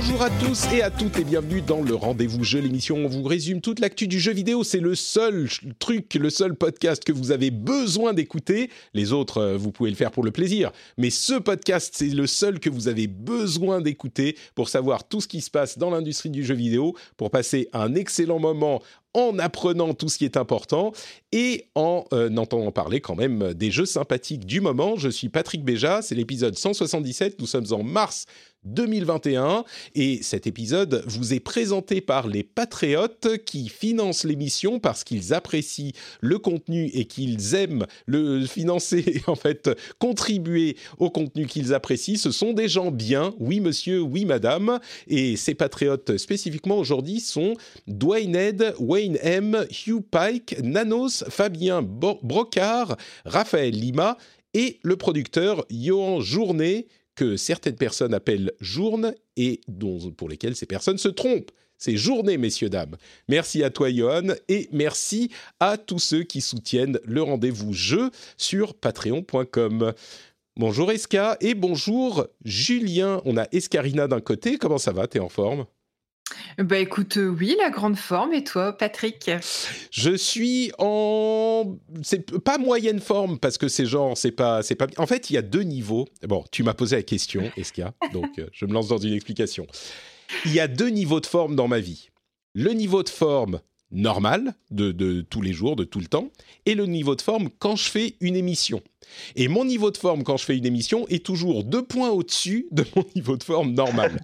Bonjour à tous et à toutes et bienvenue dans le Rendez-vous Jeu, l'émission où on vous résume toute l'actu du jeu vidéo. C'est le seul truc, le seul podcast que vous avez besoin d'écouter. Les autres, euh, vous pouvez le faire pour le plaisir. Mais ce podcast, c'est le seul que vous avez besoin d'écouter pour savoir tout ce qui se passe dans l'industrie du jeu vidéo, pour passer un excellent moment en apprenant tout ce qui est important et en euh, entendant parler quand même des jeux sympathiques du moment. Je suis Patrick Béja, c'est l'épisode 177, nous sommes en mars 2021 et cet épisode vous est présenté par les patriotes qui financent l'émission parce qu'ils apprécient le contenu et qu'ils aiment le financer en fait contribuer au contenu qu'ils apprécient. Ce sont des gens bien, oui monsieur, oui madame et ces patriotes spécifiquement aujourd'hui sont Dwayne Ed, Wayne M, Hugh Pike, Nanos, Fabien Brocard, Raphaël Lima et le producteur Johan Journet que certaines personnes appellent journe et dont, pour lesquelles ces personnes se trompent. C'est journée, messieurs, dames. Merci à toi, Johan, et merci à tous ceux qui soutiennent le rendez-vous jeu sur patreon.com. Bonjour Esca et bonjour Julien. On a Escarina d'un côté. Comment ça va? T'es en forme? Bah écoute, euh, oui, la grande forme. Et toi, Patrick? Je suis en, c'est pas moyenne forme parce que c'est genre, c'est pas, c'est pas. En fait, il y a deux niveaux. Bon, tu m'as posé la question, Esca, donc euh, je me lance dans une explication. Il y a deux niveaux de forme dans ma vie. Le niveau de forme normal de, de, tous les jours, de tout le temps, et le niveau de forme quand je fais une émission. Et mon niveau de forme quand je fais une émission est toujours deux points au-dessus de mon niveau de forme normal.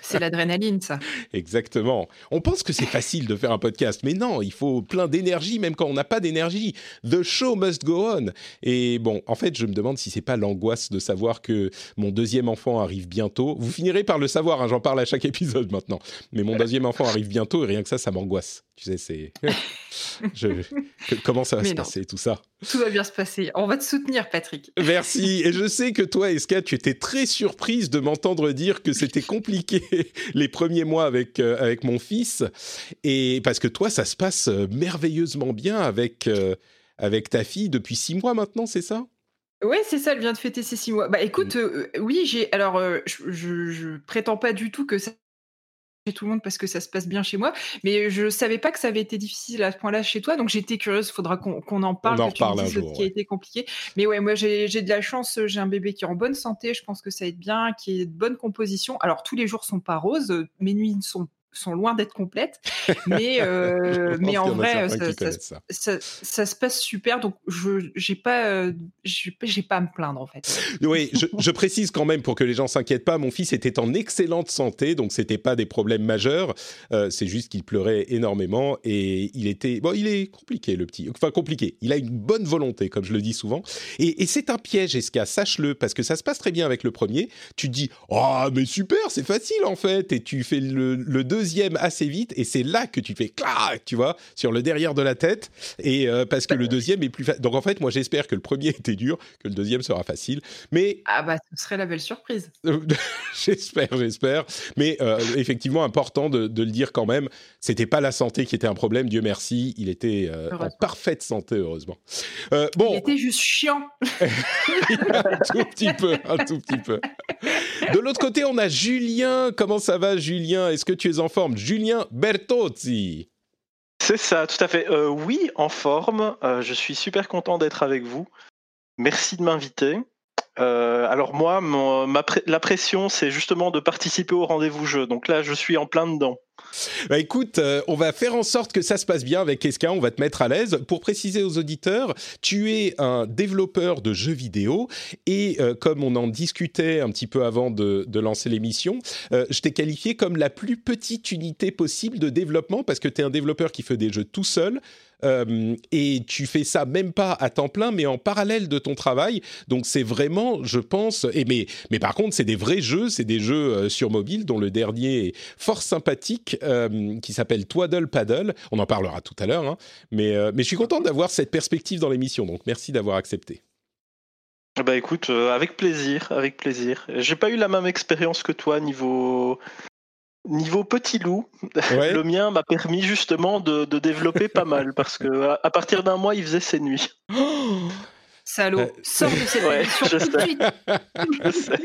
C'est l'adrénaline, ça. Exactement. On pense que c'est facile de faire un podcast, mais non, il faut plein d'énergie, même quand on n'a pas d'énergie. The show must go on. Et bon, en fait, je me demande si c'est pas l'angoisse de savoir que mon deuxième enfant arrive bientôt. Vous finirez par le savoir, hein, j'en parle à chaque épisode maintenant. Mais mon deuxième enfant arrive bientôt et rien que ça, ça m'angoisse. Tu sais, c'est. Comment ça va se passer, tout ça? Tout va bien se passer. On va te soutenir, Patrick. Merci. Et je sais que toi, Eska, tu étais très surprise de m'entendre dire que c'était compliqué les premiers mois avec, euh, avec mon fils. Et parce que toi, ça se passe euh, merveilleusement bien avec, euh, avec ta fille depuis six mois maintenant, c'est ça? Oui, c'est ça, elle vient de fêter ses six mois. Bah écoute, mm. oui, j'ai. Alors, je, je, je, prétends pas du tout que ça tout le monde parce que ça se passe bien chez moi. Mais je savais pas que ça avait été difficile à ce point-là chez toi, donc j'étais curieuse. Il faudra qu'on en parle. On en reparle un jour. Qui a été compliqué. Mais ouais, moi j'ai de la chance. J'ai un bébé qui est en bonne santé. Je pense que ça aide bien, qui est de bonne composition. Alors tous les jours sont pas roses. Mes nuits ne sont sont loin d'être complètes. Mais, euh, mais en vrai, ça, ça. Ça, se passe super. Donc, je n'ai pas, euh, j'ai pas à me plaindre, en fait. Oui, je, je, précise quand même pour que les gens s'inquiètent pas. Mon fils était en excellente santé, donc c'était pas des problèmes majeurs. Euh, c'est juste qu'il pleurait énormément et il était. Bon, il est compliqué, le petit. Enfin, compliqué. Il a une bonne volonté, comme je le dis souvent. Et, et c'est un piège, Esca, sache-le, parce que ça se passe très bien avec le premier. Tu te dis, oh, mais super, c'est facile, en fait. Et tu fais le, le deuxième deuxième assez vite et c'est là que tu fais clac, tu vois, sur le derrière de la tête et euh, parce que le deuxième est plus facile. Donc en fait, moi j'espère que le premier était dur, que le deuxième sera facile. Mais ah bah ce serait la belle surprise. j'espère, j'espère. Mais euh, effectivement, important de, de, le dire quand même. C'était pas la santé qui était un problème, Dieu merci, il était euh, en parfaite santé heureusement. bon, il était juste chiant. un tout petit peu, un tout petit peu. De l'autre côté, on a Julien. Comment ça va, Julien? Est-ce que tu es en forme Julien Bertozzi. C'est ça, tout à fait. Euh, oui, en forme. Euh, je suis super content d'être avec vous. Merci de m'inviter. Euh, alors moi, la pression, c'est justement de participer au rendez-vous jeu. Donc là, je suis en plein dedans. Bah écoute, euh, on va faire en sorte que ça se passe bien avec Eska, on va te mettre à l'aise. Pour préciser aux auditeurs, tu es un développeur de jeux vidéo et euh, comme on en discutait un petit peu avant de, lancer l'émission, euh, je t'ai qualifié comme la plus petite unité possible de développement parce que tu es un développeur qui fait des jeux tout seul. Et tu fais ça même pas à temps plein, mais en parallèle de ton travail. Donc c'est vraiment, je pense, mais, mais par contre c'est des vrais jeux, c'est des jeux sur mobile, dont le dernier est fort sympathique, euh, qui s'appelle Twaddle Paddle. On en parlera tout à l'heure, hein. mais, mais je suis content d'avoir cette perspective dans l'émission, donc merci d'avoir accepté. Bah écoute, avec plaisir, avec plaisir. J'ai pas eu la même expérience que toi niveau Niveau petit loup, le mien m'a permis justement de, développer pas mal parce que à, partir d'un mois, il faisait ses nuits. Salaud, sors de cette ouais, je sais.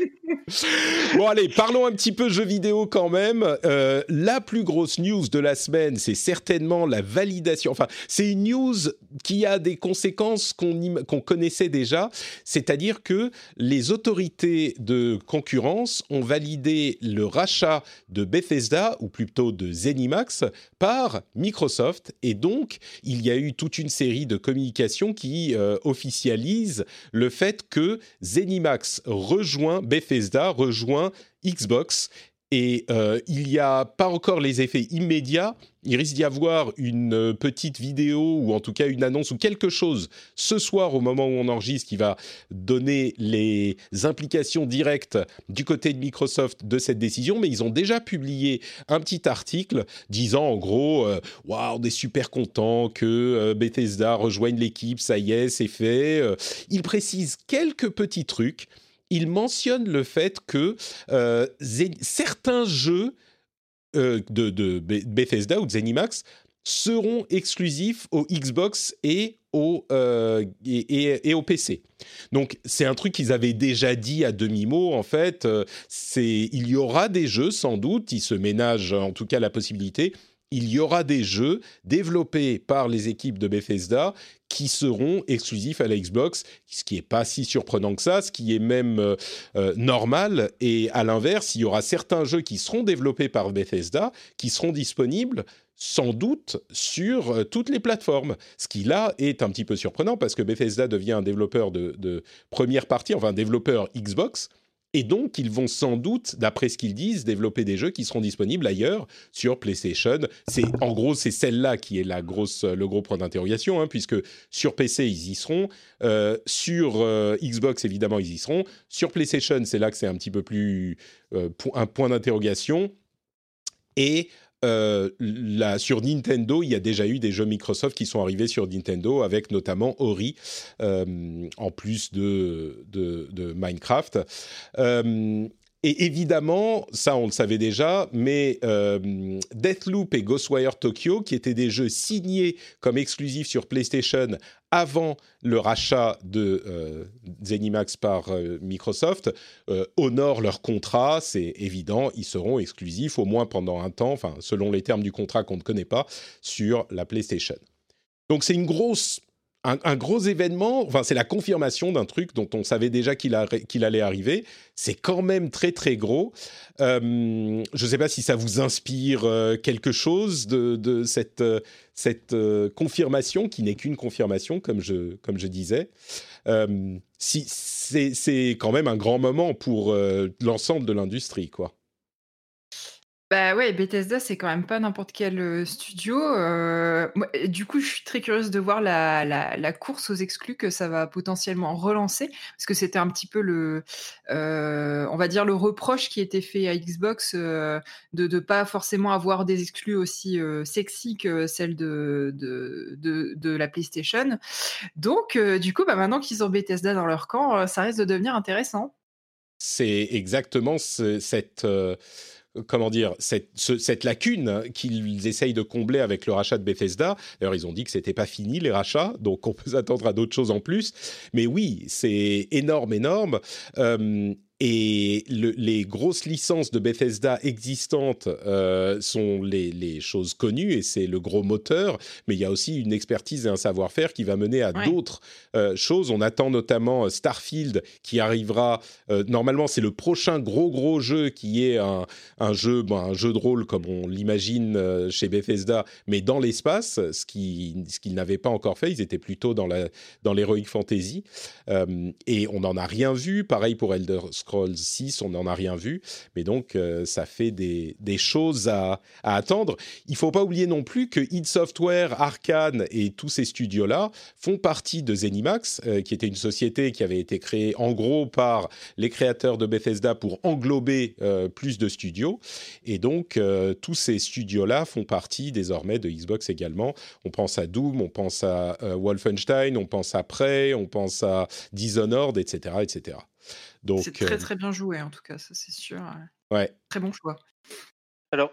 Bon allez, parlons un petit peu jeux vidéo quand même. Euh, la plus grosse news de la semaine, c'est certainement la validation. Enfin, c'est une news qui a des conséquences qu'on connaissait déjà, c'est-à-dire que les autorités de concurrence ont validé le rachat de Bethesda, ou plutôt de Zenimax, par Microsoft. Et donc, il y a eu toute une série de communications qui euh, officialisent le fait que Zenimax rejoint Bethesda, rejoint Xbox. Et euh, il n'y a pas encore les effets immédiats. Il risque d'y avoir une petite vidéo ou en tout cas une annonce ou quelque chose ce soir au moment où on enregistre qui va donner les implications directes du côté de Microsoft de cette décision. Mais ils ont déjà publié un petit article disant en gros euh, Waouh, on est super content que euh, Bethesda rejoigne l'équipe, ça y est, c'est fait. ils précisent quelques petits trucs il mentionne le fait que euh, certains jeux euh, de, Bethesda ou de Zenimax seront exclusifs au Xbox et au, euh, et, au PC. Donc c'est un truc qu'ils avaient déjà dit à demi-mot en fait. c'est il y aura des jeux sans doute, ils se ménagent en tout cas la possibilité il y aura des jeux développés par les équipes de Bethesda qui seront exclusifs à la Xbox, ce qui n'est pas si surprenant que ça, ce qui est même euh, euh, normal. Et à l'inverse, il y aura certains jeux qui seront développés par Bethesda, qui seront disponibles sans doute sur euh, toutes les plateformes. Ce qui là est un petit peu surprenant parce que Bethesda devient un développeur de, de première partie, enfin un développeur Xbox. Et donc, ils vont sans doute, d'après ce qu'ils disent, développer des jeux qui seront disponibles ailleurs sur PlayStation. C'est en gros, c'est celle-là qui est la grosse, le gros point d'interrogation, hein, puisque sur PC ils y seront, euh, sur euh, Xbox évidemment ils y seront, sur PlayStation c'est là que c'est un petit peu plus euh, un point d'interrogation. Et euh, sur Nintendo, il y a déjà eu des jeux Microsoft qui sont arrivés sur Nintendo, avec notamment Ori, euh, en plus de, Minecraft. Euh, et évidemment, ça on le savait déjà, mais euh, Deathloop et Ghostwire Tokyo, qui étaient des jeux signés comme exclusifs sur PlayStation avant le rachat de euh, Zenimax par euh, Microsoft, honorent leur contrat, c'est évident, ils seront exclusifs au moins pendant un temps, enfin selon les termes du contrat qu'on ne connaît pas, sur la PlayStation. Donc c'est une grosse un, gros événement, enfin c'est la confirmation d'un truc dont on savait déjà qu'il allait arriver. C'est quand même très très gros. Euh, je ne sais pas si ça vous inspire euh, quelque chose de, cette, euh, confirmation qui n'est qu'une confirmation, comme je, disais. c'est quand même un grand moment pour l'ensemble de l'industrie, quoi. Bah ouais, Bethesda, c'est quand même pas n'importe quel euh, studio. Euh, du coup, je suis très curieuse de voir la, course aux exclus que ça va potentiellement relancer, parce que c'était un petit peu le, euh, on va dire le reproche qui était fait à Xbox de ne pas forcément avoir des exclus aussi sexy que celle de, de, de, la PlayStation. Donc, du coup, bah maintenant qu'ils ont Bethesda dans leur camp, ça risque de devenir intéressant. C'est exactement cette comment dire, cette, lacune qu'ils essayent de combler avec le rachat de Bethesda. D'ailleurs, ils ont dit que c'était pas fini les rachats, donc on peut s'attendre à d'autres choses en plus. Mais oui, c'est énorme, énorme. Euh, et les grosses licences de Bethesda existantes euh, sont les, les, choses connues et c'est le gros moteur, mais il y a aussi une expertise et un savoir-faire qui va mener à d'autres euh, choses. On attend notamment Starfield qui arrivera. normalement, c'est le prochain gros gros jeu qui est un, un jeu, bon, un jeu de rôle comme on l'imagine chez Bethesda, mais dans l'espace, ce qu'ils ce n'avaient pas encore fait. Ils étaient plutôt dans l'heroic fantasy et on n'en a rien vu. Pareil pour Elder Scrolls 6, on n'en a rien vu. Mais donc, euh, ça fait des, choses à, attendre. Il faut pas oublier non plus que id Software, Arkane et tous ces studios-là font partie de Zenimax, euh, qui était une société qui avait été créée en gros par les créateurs de Bethesda pour englober euh, plus de studios. Et donc, tous ces studios-là font partie désormais de Xbox également. On pense à Doom, on pense à Wolfenstein, on pense à Prey, on pense à Dishonored, etc., etc. C'est très très bien joué en tout cas, ça c'est sûr. Ouais. Très bon choix. Alors,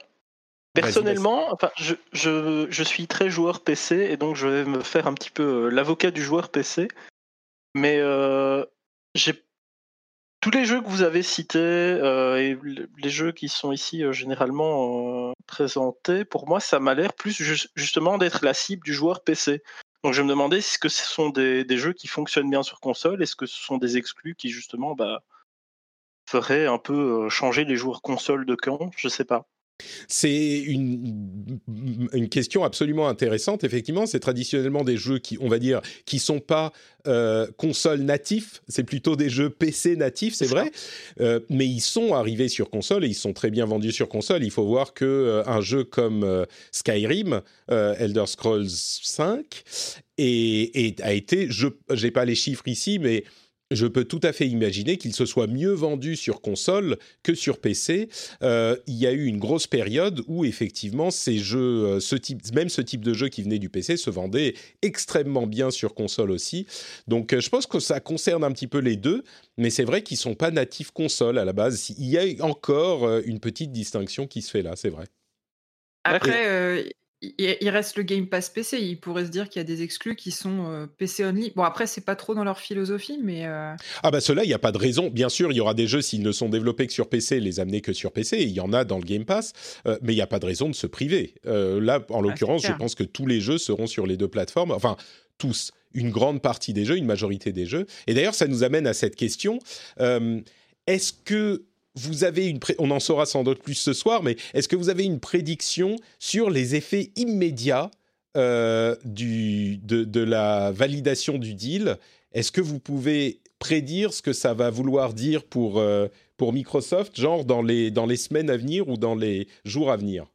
personnellement, enfin, je, je, je, suis très joueur PC et donc je vais me faire un petit peu l'avocat du joueur PC. Mais euh, j'ai tous les jeux que vous avez cités euh, et les jeux qui sont ici euh, généralement présentés, pour moi, ça m'a l'air plus justement d'être la cible du joueur PC. Donc je me demandais que ce sont des, jeux qui fonctionnent bien sur console, est-ce que ce sont des exclus qui justement bah, feraient un peu euh, changer les joueurs console de camp? Je sais pas. C'est une, une, question absolument intéressante. Effectivement, c'est traditionnellement des jeux qui, on va dire, qui sont pas euh, console natifs. C'est plutôt des jeux PC natifs, c'est vrai. Euh, mais ils sont arrivés sur console et ils sont très bien vendus sur console. Il faut voir que euh, un jeu comme Skyrim, Elder Scrolls 5, et, a été, je n'ai pas les chiffres ici, mais je peux tout à fait imaginer qu'il se soit mieux vendu sur console que sur PC. Euh, il y a eu une grosse période où effectivement ces jeux, euh, ce type, même ce type de jeu qui venait du PC se vendait extrêmement bien sur console aussi. Donc euh, je pense que ça concerne un petit peu les deux, mais c'est vrai qu'ils sont pas natifs console à la base. Il y a encore une petite distinction qui se fait là, c'est vrai. Après, il reste le Game Pass PC. Il pourrait se dire qu'il y a des exclus qui sont euh, PC only. Bon, après, c'est pas trop dans leur philosophie, mais. Euh ah, bah, ceux-là, il n'y a pas de raison. Bien sûr, il y aura des jeux, s'ils ne sont développés que sur PC, les amener que sur PC. Il y en a dans le Game Pass, euh, mais il n'y a pas de raison de se priver. là, en ah, l'occurrence, je pense que tous les jeux seront sur les deux plateformes. Enfin, tous. Une grande partie des jeux, une majorité des jeux. Et d'ailleurs, ça nous amène à cette question. Est-ce que vous avez une on en saura sans doute plus ce soir, mais est-ce que vous avez une prédiction sur les effets immédiats euh, du, de, la validation du deal? Est-ce que vous pouvez prédire ce que ça va vouloir dire pour, euh, pour Microsoft, genre dans les, dans les semaines à venir ou dans les jours à venir?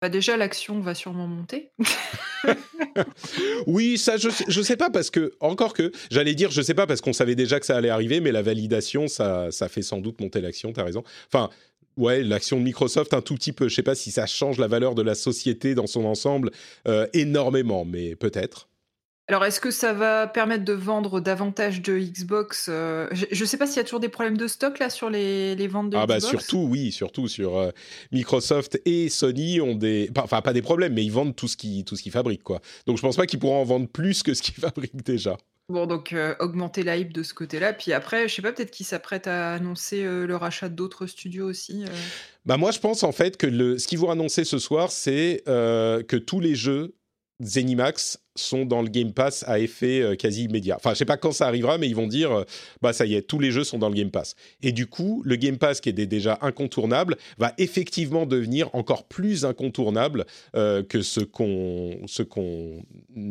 Bah déjà, l'action va sûrement monter. oui, ça, je, je sais pas parce que, encore que, j'allais dire, je sais pas parce qu'on savait déjà que ça allait arriver, mais la validation, ça, ça fait sans doute monter l'action, tu as raison. Enfin, ouais, l'action de Microsoft un tout petit peu. Je sais pas si ça change la valeur de la société dans son ensemble euh, énormément, mais peut-être. Alors, est-ce que ça va permettre de vendre davantage de Xbox euh, Je ne sais pas s'il y a toujours des problèmes de stock là sur les, ventes de ah bah surtout, oui, surtout sur euh, Microsoft et Sony ont des, enfin pas des problèmes, mais ils vendent tout ce qu'ils tout ce qu'ils fabriquent quoi. Donc je pense pas qu'ils pourront en vendre plus que ce qu'ils fabriquent déjà. Bon, donc euh, augmenter la hype de ce côté-là. Puis après, je sais pas, peut-être qu'ils s'apprêtent à annoncer le rachat d'autres studios aussi. Bah moi, je pense en fait que le, ce qu'ils vont annoncer ce soir, c'est que tous les jeux Zenimax sont dans le Game Pass à effet euh, quasi immédiat. Enfin, je sais pas quand ça arrivera, mais ils vont dire, euh, bah ça y est, tous les jeux sont dans le Game Pass. Et du coup, le Game Pass qui était déjà incontournable va effectivement devenir encore plus incontournable euh, que ce qu'on ce qu'on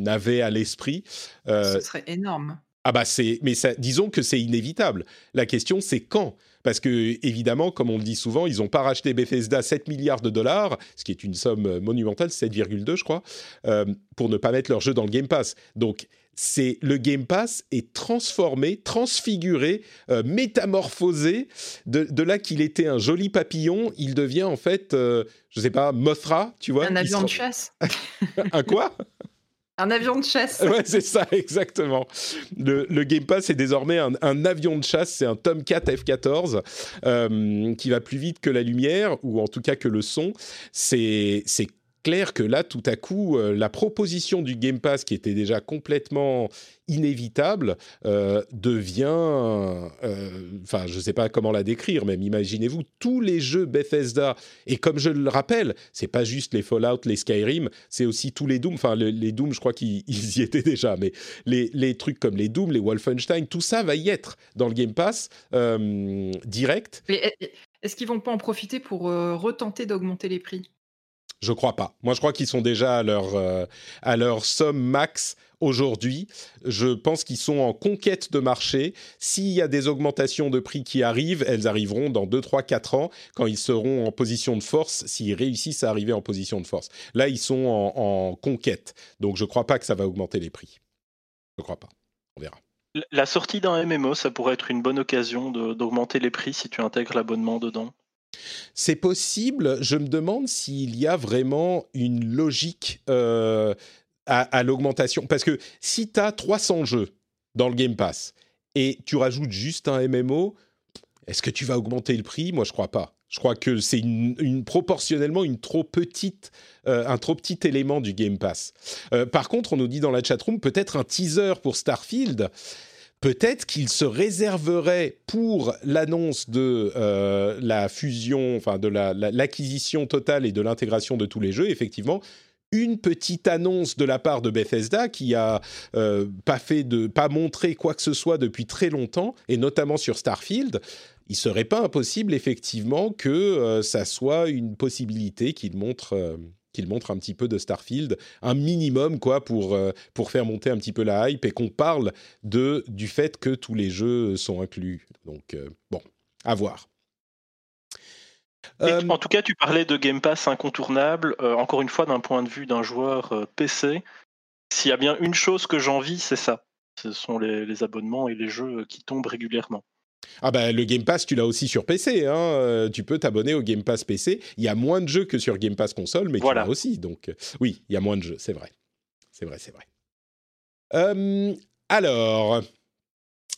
avait à l'esprit. ce serait énorme. Ah bah c'est, mais ça, disons que c'est inévitable. La question c'est quand? Parce que, évidemment, comme on le dit souvent, ils n'ont pas racheté Bethesda 7 milliards de dollars, ce qui est une somme monumentale, 7,2 je crois, euh, pour ne pas mettre leur jeu dans le Game Pass. Donc, c'est le Game Pass est transformé, transfiguré, euh, métamorphosé. De, là qu'il était un joli papillon, il devient en fait, euh, je sais pas, Mothra, tu vois. Un avion de chasse. un quoi? un avion de chasse. Ouais, c'est ça, exactement. Le, Game Pass est désormais un, avion de chasse, c'est un Tomcat F-14 euh, qui va plus vite que la lumière, ou en tout cas que le son. C'est clair que là, tout à coup, euh, la proposition du Game Pass, qui était déjà complètement inévitable, euh, devient, euh, enfin, je ne sais pas comment la décrire, même imaginez-vous tous les jeux Bethesda. Et comme je le rappelle, c'est pas juste les Fallout, les Skyrim, c'est aussi tous les Doom. Enfin, les Doom, je crois qu'ils y étaient déjà, mais les, les, trucs comme les Doom, les Wolfenstein, tout ça va y être dans le Game Pass direct. Est-ce qu'ils vont pas en profiter pour retenter d'augmenter les prix? Je crois pas. Moi, je crois qu'ils sont déjà à leur, euh, à leur somme max aujourd'hui. Je pense qu'ils sont en conquête de marché. S'il y a des augmentations de prix qui arrivent, elles arriveront dans 2, 3, 4 ans, quand ils seront en position de force, s'ils réussissent à arriver en position de force. Là, ils sont en, conquête. Donc, je ne crois pas que ça va augmenter les prix. Je ne crois pas. On verra. La sortie d'un MMO, ça pourrait être une bonne occasion d'augmenter les prix si tu intègres l'abonnement dedans. C'est possible. Je me demande s'il y a vraiment une logique euh, à, l'augmentation. Parce que si tu as 300 jeux dans le Game Pass et tu rajoutes juste un MMO, est-ce que tu vas augmenter le prix? Moi, je crois pas. Je crois que c'est une, proportionnellement une trop petite, euh, un trop petit élément du Game Pass. Euh, par contre, on nous dit dans la chatroom peut-être un teaser pour Starfield peut-être qu'il se réserverait pour l'annonce de euh, la fusion, enfin de l'acquisition totale et de l'intégration de tous les jeux, effectivement, une petite annonce de la part de Bethesda qui a euh, pas fait de pas montré quoi que ce soit depuis très longtemps et notamment sur Starfield. Il serait pas impossible effectivement que euh, ça soit une possibilité qu'il montre qu'il montre un petit peu de Starfield, un minimum quoi pour euh, pour faire monter un petit peu la hype et qu'on parle de du fait que tous les jeux sont inclus. Donc euh, bon, à voir. Euh, en tout cas, tu parlais de Game Pass incontournable. encore une fois, d'un point de vue d'un joueur PC, s'il y a bien une chose que j'envie, c'est ça. Ce sont les abonnements et les jeux qui tombent régulièrement. Ah bah le Game Pass, tu l'as aussi sur PC. Hein. Euh, tu peux t'abonner au Game Pass PC. Il y a moins de jeux que sur Game Pass console, mais tu l'as aussi. Donc euh, oui, il y a moins de jeux, c'est vrai. C'est vrai, c'est vrai. Euh, alors,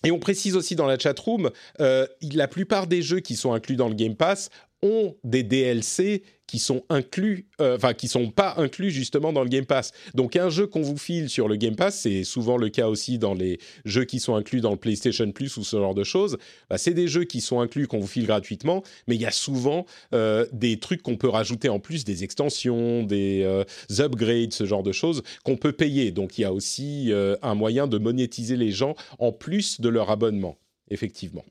et on précise aussi dans la chatroom, euh, la plupart des jeux qui sont inclus dans le Game Pass ont des DLC qui sont inclus, euh, enfin qui sont pas inclus justement dans le Game Pass. Donc un jeu qu'on vous file sur le Game Pass, c'est souvent le cas aussi dans les jeux qui sont inclus dans le PlayStation Plus ou ce genre de choses. Bah, c'est des jeux qui sont inclus qu'on vous file gratuitement, mais il y a souvent euh, des trucs qu'on peut rajouter en plus, des extensions, des euh, upgrades, ce genre de choses qu'on peut payer. Donc il y a aussi un moyen de monétiser les gens en plus de leur abonnement, effectivement.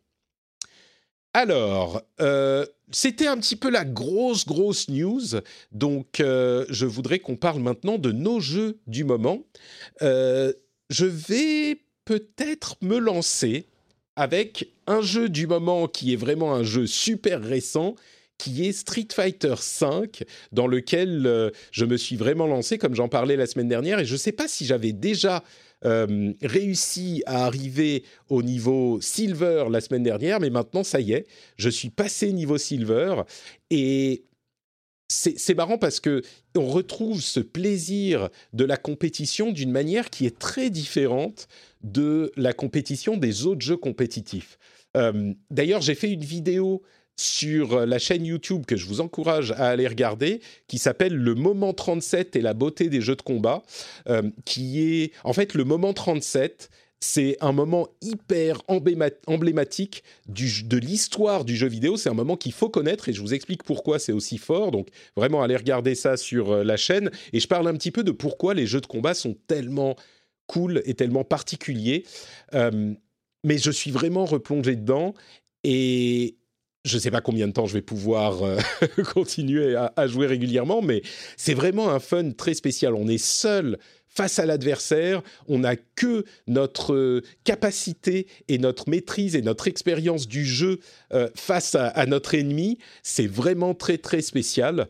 Alors, euh, c'était un petit peu la grosse, grosse news. Donc, euh, je voudrais qu'on parle maintenant de nos jeux du moment. Euh, je vais peut-être me lancer avec un jeu du moment qui est vraiment un jeu super récent, qui est Street Fighter V, dans lequel je me suis vraiment lancé, comme j'en parlais la semaine dernière. Et je ne sais pas si j'avais déjà euh, réussi à arriver au niveau silver la semaine dernière, mais maintenant, ça y est, je suis passé niveau silver et c'est marrant parce que on retrouve ce plaisir de la compétition d'une manière qui est très différente de la compétition des autres jeux compétitifs. Euh, d'ailleurs, j'ai fait une vidéo sur la chaîne YouTube que je vous encourage à aller regarder, qui s'appelle Le Moment 37 et la beauté des jeux de combat, euh, qui est en fait le moment 37. C'est un moment hyper emblématique de l'histoire du jeu vidéo. C'est un moment qu'il faut connaître et je vous explique pourquoi c'est aussi fort. Donc vraiment, allez regarder ça sur euh, la chaîne. Et je parle un petit peu de pourquoi les jeux de combat sont tellement cool et tellement particuliers. Euh, mais je suis vraiment replongé dedans et, je ne sais pas combien de temps je vais pouvoir euh, continuer à, jouer régulièrement, mais c'est vraiment un fun très spécial. On est seul face à l'adversaire, on n'a que notre euh, capacité et notre maîtrise et notre expérience du jeu euh, face à, notre ennemi. C'est vraiment très très spécial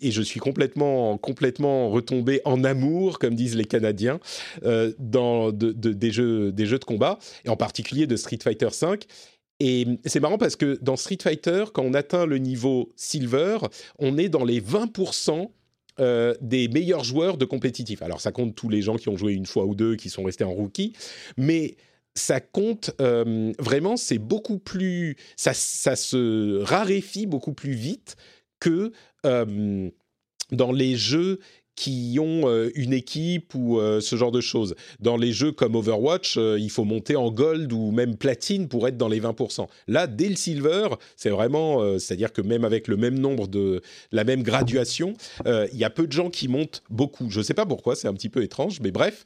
et je suis complètement complètement retombé en amour, comme disent les Canadiens, dans des jeux des jeux de combat et en particulier de Street Fighter V. Et c'est marrant parce que dans Street Fighter, quand on atteint le niveau silver, on est dans les 20% euh, des meilleurs joueurs de compétitif. Alors ça compte tous les gens qui ont joué une fois ou deux, qui sont restés en rookie, mais ça compte euh, vraiment, c'est beaucoup plus, ça, se raréfie beaucoup plus vite que euh, dans les jeux qui ont euh, une équipe ou euh, ce genre de choses. Dans les jeux comme Overwatch, euh, il faut monter en gold ou même platine pour être dans les 20%. Là, dès le silver, c'est vraiment, c'est-à-dire que même avec le même nombre de, la même graduation, il y a peu de gens qui montent beaucoup. Je ne sais pas pourquoi, c'est un petit peu étrange, mais bref.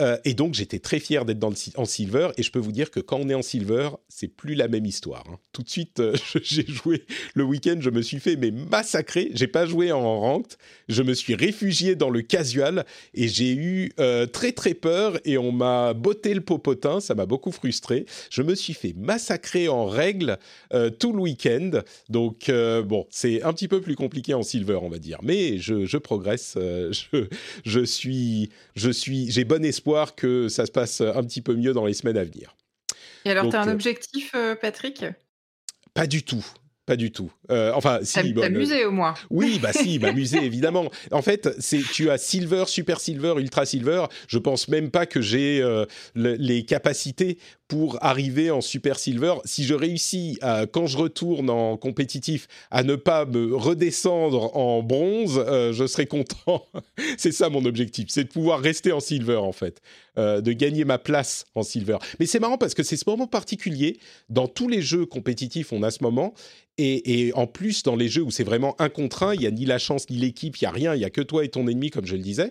Euh, et donc j'étais très fier d'être en silver et je peux vous dire que quand on est en silver, c'est plus la même histoire. Hein. Tout de suite, euh, j'ai joué le week-end, je me suis fait mais massacrer. J'ai pas joué en ranked, je me suis réfugié dans le casual et j'ai eu euh, très très peur et on m'a botté le popotin, ça m'a beaucoup frustré. Je me suis fait massacrer en règle tout le week-end. Donc bon, c'est un petit peu plus compliqué en silver, on va dire, mais je, je progresse. je, je suis, je suis, j'ai bon espoir que ça se passe un petit peu mieux dans les semaines à venir. Et alors, tu as un euh, objectif, euh, Patrick? Pas du tout. Pas du tout. Euh, enfin, si. T'amuser au moins. Oui, bah si, m'amuser évidemment. En fait, c'est tu as silver, super silver, ultra silver. Je pense même pas que j'ai les capacités pour arriver en super silver. Si je réussis, à, quand je retourne en compétitif, à ne pas me redescendre en bronze, euh, je serai content. c'est ça mon objectif, c'est de pouvoir rester en silver en fait, euh, de gagner ma place en silver. Mais c'est marrant parce que c'est ce moment particulier. Dans tous les jeux compétitifs, on a ce moment. Et, en plus, dans les jeux où c'est vraiment un contre un, il n'y a ni la chance ni l'équipe, il n'y a rien, il n'y a que toi et ton ennemi, comme je le disais.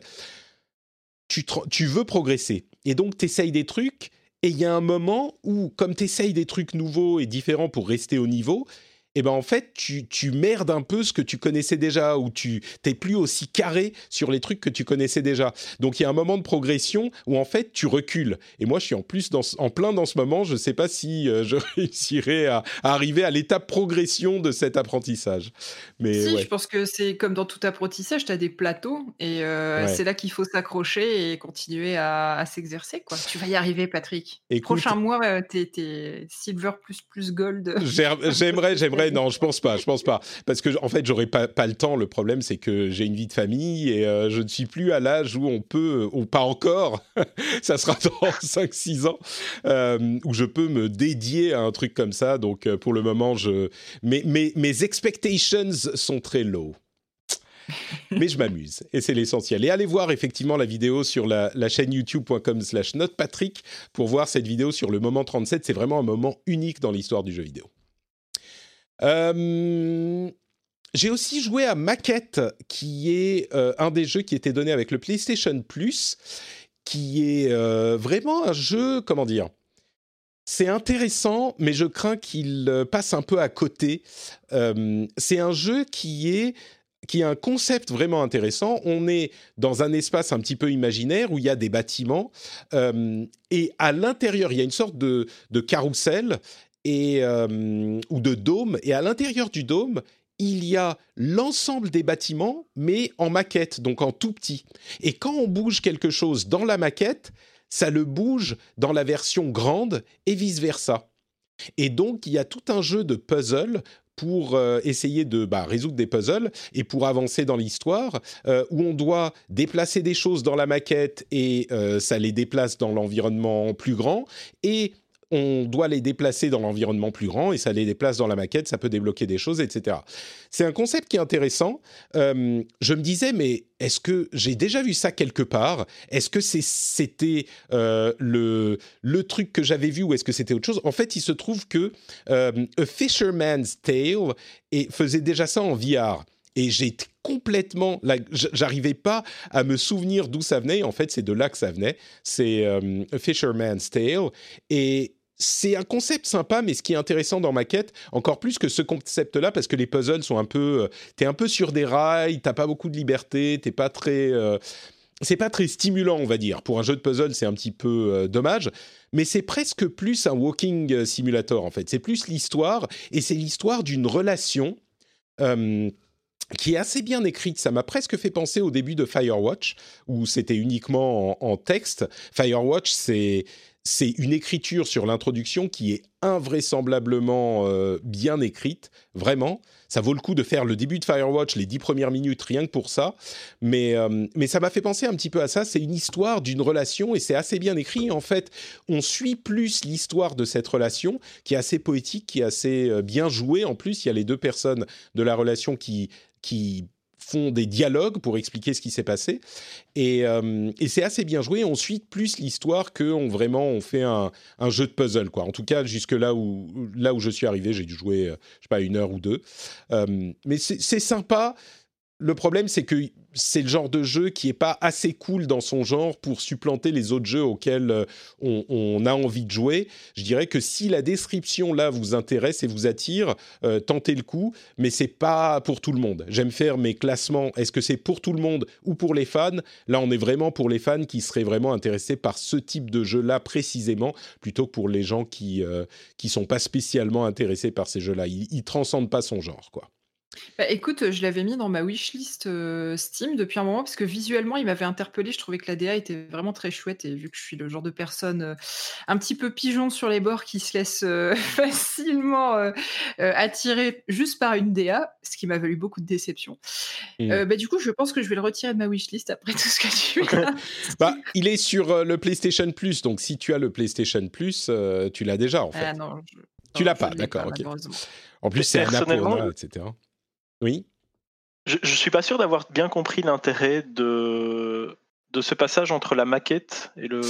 Tu, tu veux progresser. Et donc, tu essayes des trucs et il y a un moment où, comme tu essayes des trucs nouveaux et différents pour rester au niveau, et eh ben en fait tu, tu merdes un peu ce que tu connaissais déjà ou tu t'es plus aussi carré sur les trucs que tu connaissais déjà. Donc il y a un moment de progression où en fait tu recules. Et moi je suis en plus dans, en plein dans ce moment. Je ne sais pas si euh, je réussirai à, arriver à l'étape progression de cet apprentissage. Mais si, je pense que c'est comme dans tout apprentissage, tu as des plateaux et euh, c'est là qu'il faut s'accrocher et continuer à, s'exercer. Quoi. Tu vas y arriver, Patrick. Prochain mois, euh, tu es, silver plus plus gold. J'aimerais, j'aimerais non, je pense pas, je pense pas, parce que en fait, j'aurais pas pas le temps. Le problème, c'est que j'ai une vie de famille et euh, je ne suis plus à l'âge où on peut, ou pas encore. ça sera dans 5-6 ans euh, où je peux me dédier à un truc comme ça. Donc, euh, pour le moment, je mes mes expectations sont très low. Mais je m'amuse et c'est l'essentiel. Et allez voir effectivement la vidéo sur la, la chaîne youtube.com slash notepatrick pour voir cette vidéo sur le moment 37. C'est vraiment un moment unique dans l'histoire du jeu vidéo. Euh, j'ai aussi joué à Maquette, qui est euh, un des jeux qui était donné avec le PlayStation Plus, qui est euh, vraiment un jeu, comment dire c'est intéressant, mais je crains qu'il passe un peu à côté. c'est un jeu qui est qui a un concept vraiment intéressant. On est dans un espace un petit peu imaginaire où il y a des bâtiments et à l'intérieur il y a une sorte de, de carrousel euh, ou de dôme. Et à l'intérieur du dôme, il y a l'ensemble des bâtiments, mais en maquette, donc en tout petit. Et quand on bouge quelque chose dans la maquette, ça le bouge dans la version grande et vice-versa. Et donc, il y a tout un jeu de puzzles pour euh, essayer de bah, résoudre des puzzles et pour avancer dans l'histoire, euh, où on doit déplacer des choses dans la maquette et ça les déplace dans l'environnement plus grand, et on doit les déplacer dans l'environnement plus grand et ça les déplace dans la maquette, ça peut débloquer des choses, etc. C'est un concept qui est intéressant. Euh, je me disais, mais est-ce que j'ai déjà vu ça quelque part? Est-ce que c'était euh, le, truc que j'avais vu ou est-ce que c'était autre chose? En fait, il se trouve que euh, A Fisherman's Tale faisait déjà ça en VR. Et j'ai complètement, j'arrivais pas à me souvenir d'où ça venait. En fait, c'est de là que ça venait. C'est A Fisherman's Tale. Et c'est un concept sympa, mais ce qui est intéressant dans ma quête, encore plus que ce concept-là, parce que les puzzles sont un peu, euh, t'es un peu sur des rails, t'as pas beaucoup de liberté, t'es pas très, euh, c'est pas très stimulant, on va dire. Pour un jeu de puzzle, c'est un petit peu euh, dommage, mais c'est presque plus un walking simulator en fait. C'est plus l'histoire, et c'est l'histoire d'une relation. qui est assez bien écrite. Ça m'a presque fait penser au début de Firewatch, où c'était uniquement en texte. Firewatch, c'est c'est une écriture sur l'introduction qui est invraisemblablement euh, bien écrite, vraiment. Ça vaut le coup de faire le début de Firewatch, les dix premières minutes, rien que pour ça. Mais, euh, mais ça m'a fait penser un petit peu à ça. C'est une histoire d'une relation et c'est assez bien écrit. En fait, on suit plus l'histoire de cette relation qui est assez poétique, qui est assez euh, bien jouée. En plus, il y a les deux personnes de la relation qui, qui font des dialogues pour expliquer ce qui s'est passé. Et, c'est assez bien joué. On suit plus l'histoire qu'on vraiment on fait un, jeu de puzzle. Quoi. En tout cas, jusque là où, là où je suis arrivé, j'ai dû jouer, je sais pas, une heure ou deux. mais c'est sympa le problème, c'est que c'est le genre de jeu qui est pas assez cool dans son genre pour supplanter les autres jeux auxquels euh, on, a envie de jouer. Je dirais que si la description là vous intéresse et vous attire, euh, tentez le coup, mais c'est pas pour tout le monde. J'aime faire mes classements. Est-ce que c'est pour tout le monde ou pour les fans? Là, on est vraiment pour les fans qui seraient vraiment intéressés par ce type de jeu là précisément, plutôt que pour les gens qui ne euh, sont pas spécialement intéressés par ces jeux là. Ils, ils transcendent pas son genre, quoi. Bah, écoute, je l'avais mis dans ma wishlist, Steam depuis un moment parce que visuellement, il m'avait interpellé. Je trouvais que la DA était vraiment très chouette et vu que je suis le genre de personne, un petit peu pigeon sur les bords qui se laisse, facilement, attirer juste par une DA, ce qui m'a valu beaucoup de déception. Mmh. bah, du coup, je pense que je vais le retirer de ma wishlist après tout ce que tu Bah, il est sur, le PlayStation Plus, donc si tu as le PlayStation Plus, tu l'as déjà, en fait. Ah non, Tu l'as pas, d'accord, OK. En plus, c'est un Annapurna etc. Oui. Je, ne suis pas sûr d'avoir bien compris l'intérêt de, de ce passage entre la maquette et le.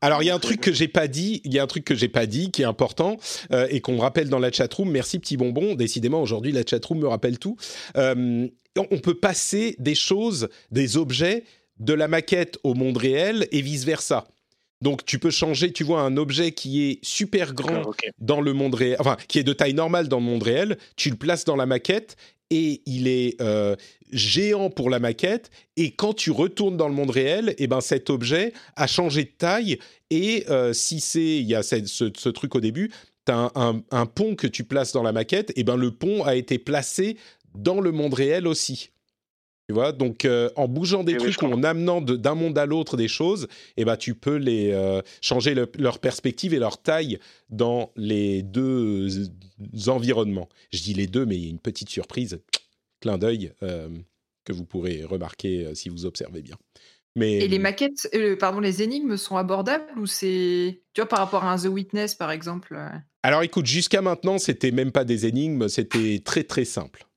Alors il y a un truc que j'ai pas dit, il y a un truc que j'ai pas dit qui est important euh, et qu'on me rappelle dans la chatroom. Merci petit bonbon. Décidément aujourd'hui la chatroom me rappelle tout. Euh, on peut passer des choses, des objets de la maquette au monde réel et vice versa. Donc tu peux changer, tu vois un objet qui est super grand dans le monde réel, enfin qui est de taille normale dans le monde réel, tu le places dans la maquette et il est euh, géant pour la maquette. Et quand tu retournes dans le monde réel, et eh ben cet objet a changé de taille. Et euh, si c'est, il y a ce, truc au début, tu as un, pont que tu places dans la maquette, et ben le pont a été placé dans le monde réel aussi. Tu vois, donc euh, en bougeant des trucs ou en amenant d'un monde à l'autre des choses, eh ben, tu peux les euh, changer leur perspective et leur taille dans les deux environnements. Je dis les deux, mais il y a une petite surprise, clin d'œil, euh, que vous pourrez remarquer si vous observez bien. Mais... Et les maquettes, pardon, les énigmes sont abordables ou c'est, tu vois, par rapport à un The Witness par exemple Alors écoute, jusqu'à maintenant, c'était même pas des énigmes, c'était très très simple.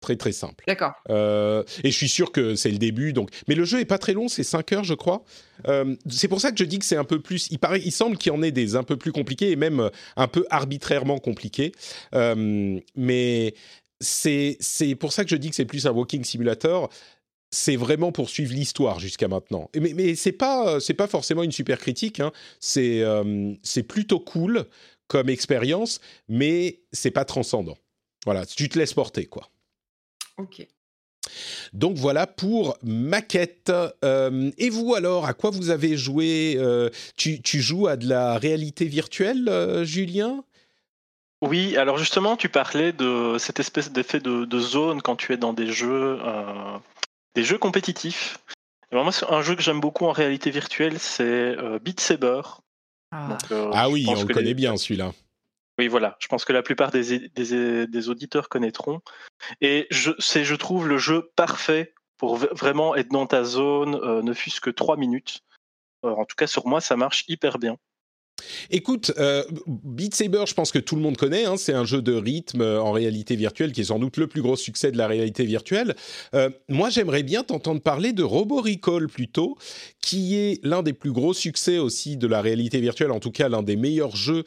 Très très simple. D'accord. Euh, et je suis sûr que c'est le début. Donc, mais le jeu est pas très long, c'est 5 heures, je crois. Euh, c'est pour ça que je dis que c'est un peu plus. Il paraît, il semble qu'il y en ait des un peu plus compliqués et même euh, un peu arbitrairement compliqués. mais c'est c'est pour ça que je dis que c'est plus un walking simulator. C'est vraiment pour suivre l'histoire jusqu'à maintenant. Mais, mais c'est pas c'est pas forcément une super critique. Hein. C'est c'est plutôt cool comme expérience, mais c'est pas transcendant. Voilà, tu te laisses porter quoi. Ok. Donc voilà pour maquette. Euh, et vous alors, à quoi vous avez joué euh, tu, joues à de la réalité virtuelle, euh, Julien? Oui, alors justement, tu parlais de cette espèce d'effet de, zone quand tu es dans des jeux, des jeux compétitifs. moi, un jeu que j'aime beaucoup en réalité virtuelle, c'est Beat Saber. Ah, ah oui, on le connaît bien celui-là. Oui, voilà. Je pense que la plupart des, auditeurs connaîtront. Et c'est, je trouve, le jeu parfait pour vraiment être dans ta zone, euh, ne fût-ce que trois minutes. Euh, en tout cas, sur moi, ça marche hyper bien. Écoute, euh, Beat Saber, je pense que tout le monde connaît. Hein, c'est un jeu de rythme en réalité virtuelle qui est sans doute le plus gros succès de la réalité virtuelle. Moi, j'aimerais bien t'entendre parler de Robo Recall plutôt, qui est l'un des plus gros succès aussi de la réalité virtuelle, en tout cas l'un des meilleurs jeux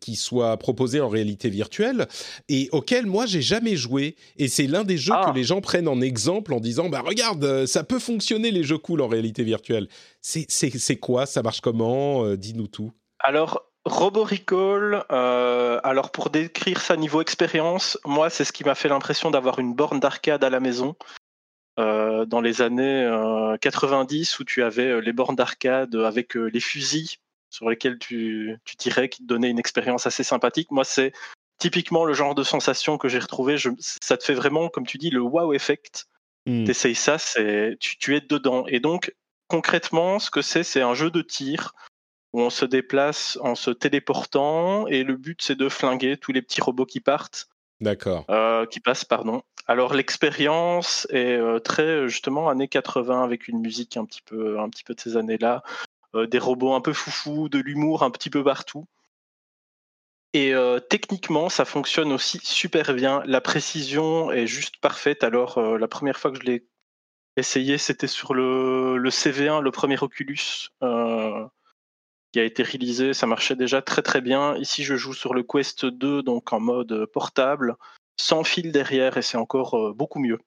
qui soit proposé en réalité virtuelle et auquel moi j'ai jamais joué. Et c'est l'un des jeux que ah. les gens prennent en exemple en disant bah regarde, ça peut fonctionner les jeux cool en réalité virtuelle. C'est quoi? Ça marche comment? Dis-nous tout. Alors, Roboricall, euh, alors pour décrire ça niveau expérience, moi c'est ce qui m'a fait l'impression d'avoir une borne d'arcade à la maison. Euh, dans les années 90 euh, où tu avais les bornes d'arcade avec les fusils sur lesquels tu, tirais qui te donnaient une expérience assez sympathique. Moi c'est typiquement le genre de sensation que j'ai retrouvé. ça te fait vraiment, comme tu dis, le wow effect. Hmm. T'essayes ça, c'est tu, tu es dedans. Et donc concrètement, ce que c'est, c'est un jeu de tir où on se déplace en se téléportant et le but c'est de flinguer tous les petits robots qui partent. D'accord. Euh, qui passent, pardon. Alors l'expérience est euh, très justement années 80 avec une musique un petit peu, un petit peu de ces années-là, euh, des robots un peu foufou, de l'humour un petit peu partout. Et techniquement, ça fonctionne aussi super bien. La précision est juste parfaite. Alors, la première fois que je l'ai essayé, c'était sur le, le, CV1, le premier Oculus qui a été réalisé. Ça marchait déjà très très bien. Ici, je joue sur le Quest 2, donc en mode portable, sans fil derrière, et c'est encore beaucoup mieux.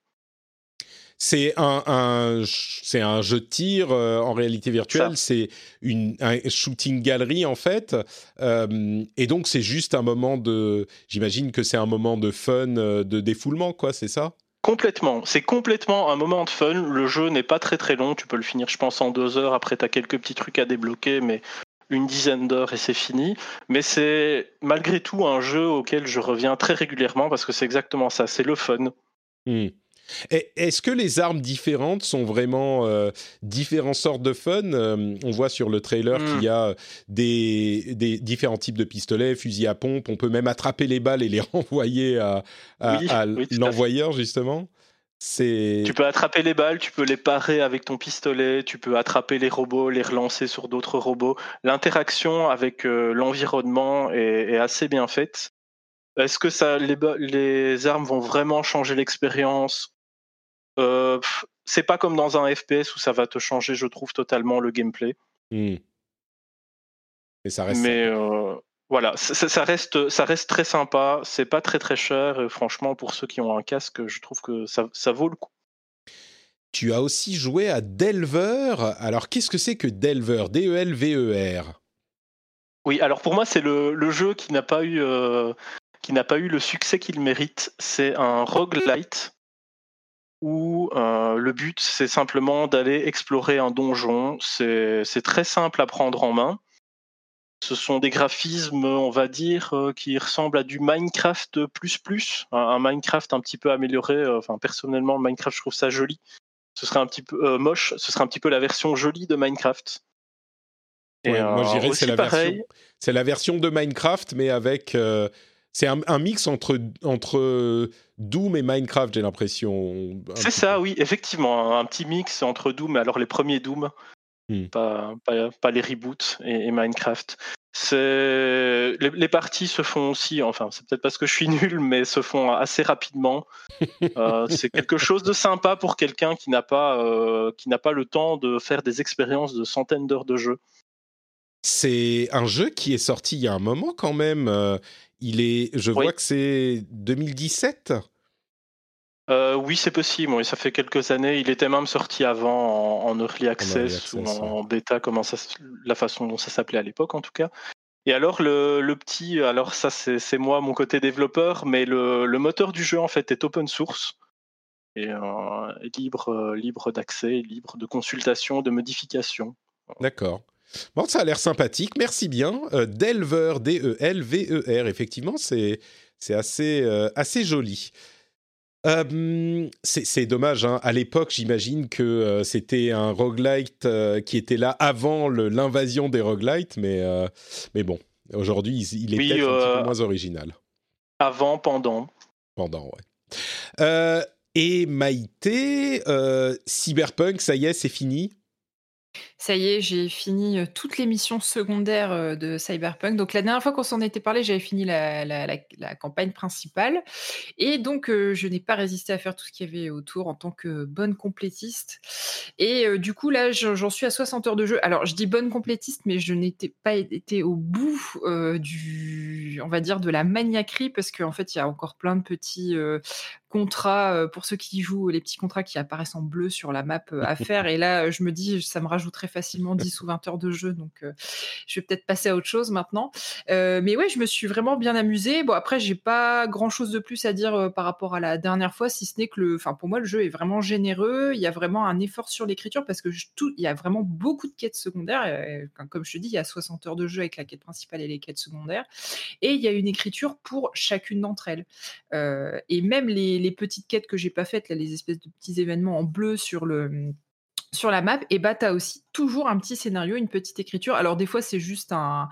C'est un, c'est un jeu de tir euh, en réalité virtuelle. C'est une un shooting galerie en fait. Euh, et donc c'est juste un moment de. J'imagine que c'est un moment de fun, euh, de défoulement, quoi. C'est ça? Complètement. C'est complètement un moment de fun. Le jeu n'est pas très très long. Tu peux le finir, je pense, en deux heures. Après, tu as quelques petits trucs à débloquer, mais une dizaine d'heures et c'est fini. Mais c'est malgré tout un jeu auquel je reviens très régulièrement parce que c'est exactement ça. C'est le fun. Mmh. Est-ce que les armes différentes sont vraiment euh, différentes sortes de fun? Euh, On voit sur le trailer qu'il y a des, différents types de pistolets, fusils à pompe. On peut même attraper les balles et les renvoyer à, l'envoyeur, justement. Tu peux attraper les balles, tu peux les parer avec ton pistolet, tu peux attraper les robots, les relancer sur d'autres robots. L'interaction avec euh, l'environnement est, assez bien faite. Est-ce que ça, les, les, armes vont vraiment changer l'expérience? Euh, c'est pas comme dans un FPS où ça va te changer, je trouve, totalement le gameplay. Mais ça reste. Mais euh, voilà, ça, reste, ça reste très sympa. C'est pas très très cher. Et franchement, pour ceux qui ont un casque, je trouve que ça, ça vaut le coup. Tu as aussi joué à Delver. Alors, qu'est-ce que c'est que Delver? D-E-L-V-E-R Oui, alors pour moi, c'est le, le, jeu qui n'a pas eu. Euh, qui n'a pas eu le succès qu'il mérite. C'est un roguelite où euh, le but c'est simplement d'aller explorer un donjon. C'est très simple à prendre en main. Ce sont des graphismes, on va dire, euh, qui ressemblent à du Minecraft plus plus, un, Minecraft un petit peu amélioré. Euh, enfin, personnellement, Minecraft, je trouve ça joli. Ce serait un petit peu moche. Ce serait un petit peu la version jolie de Minecraft. moi, je dirais que c'est la version. C'est la version de Minecraft, mais avec c'est un, mix entre, entre Doom et Minecraft, j'ai l'impression. C'est ça, oui, effectivement. Un, petit mix entre Doom, alors les premiers Doom, hmm. pas, pas, les reboots et, Minecraft. Les, les, parties se font aussi, enfin, c'est peut-être parce que je suis nul, mais se font assez rapidement. Euh, c'est quelque chose de sympa pour quelqu'un qui n'a pas, euh, qui n'a pas le temps de faire des expériences de centaines d'heures de jeu. C'est un jeu qui est sorti il y a un moment quand même. Euh, il est, je vois que c'est 2017. Euh, oui, c'est possible. ça fait quelques années. Il était même sorti avant en, early access, ou en, bêta, comment ça, la façon dont ça s'appelait à l'époque en tout cas. Et alors le, petit, alors ça c'est moi mon côté développeur, mais le, moteur du jeu en fait est open source et euh, libre, euh, libre d'accès, libre de consultation, de modification. D'accord. Bon, ça a l'air sympathique. Merci bien. Delver, D-E-L-V-E-R. Effectivement, c'est assez, assez joli. Euh, c'est dommage. Hein. À l'époque, j'imagine que c'était un roguelite qui était là avant l'invasion des roguelites, mais, mais bon, aujourd'hui, il, est peut-être un petit peu moins original. Avant, pendant. Pendant, ouais. et Maïté, Cyberpunk, ça y est, c'est fini? Ça y est, j'ai fini toutes les missions secondaires de Cyberpunk. Donc la dernière fois qu'on s'en était parlé, j'avais fini la, campagne principale. Et donc je n'ai pas résisté à faire tout ce qu'il y avait autour en tant que bonne complétiste. Et du coup là, j'en suis à 60 heures de jeu. Alors je dis bonne complétiste, mais je n'étais pas été au bout du, on va dire, de la maniaquerie parce qu'en fait, il y a encore plein de petits contrats pour ceux qui jouent, les petits contrats qui apparaissent en bleu sur la map à faire. Et là, je me dis, ça me rajouterait facilement 10 ou 20 heures de jeu, donc je vais peut-être passer à autre chose maintenant. mais ouais, je me suis vraiment bien amusée. Bon, après, j'ai pas grand-chose de plus à dire par rapport à la dernière fois, si ce n'est que le, enfin, pour moi, le jeu est vraiment généreux. Il y a vraiment un effort sur l'écriture parce que tout, il y a vraiment beaucoup de quêtes secondaires. comme je te dis, il y a 60 heures de jeu avec la quête principale et les quêtes secondaires, et il y a une écriture pour chacune d'entre elles. et même les les, petites quêtes que j'ai pas faites, là, les espèces de petits événements en bleu sur le sur la map, et bah tu as aussi toujours un petit scénario, une petite écriture. Alors des fois c'est juste un,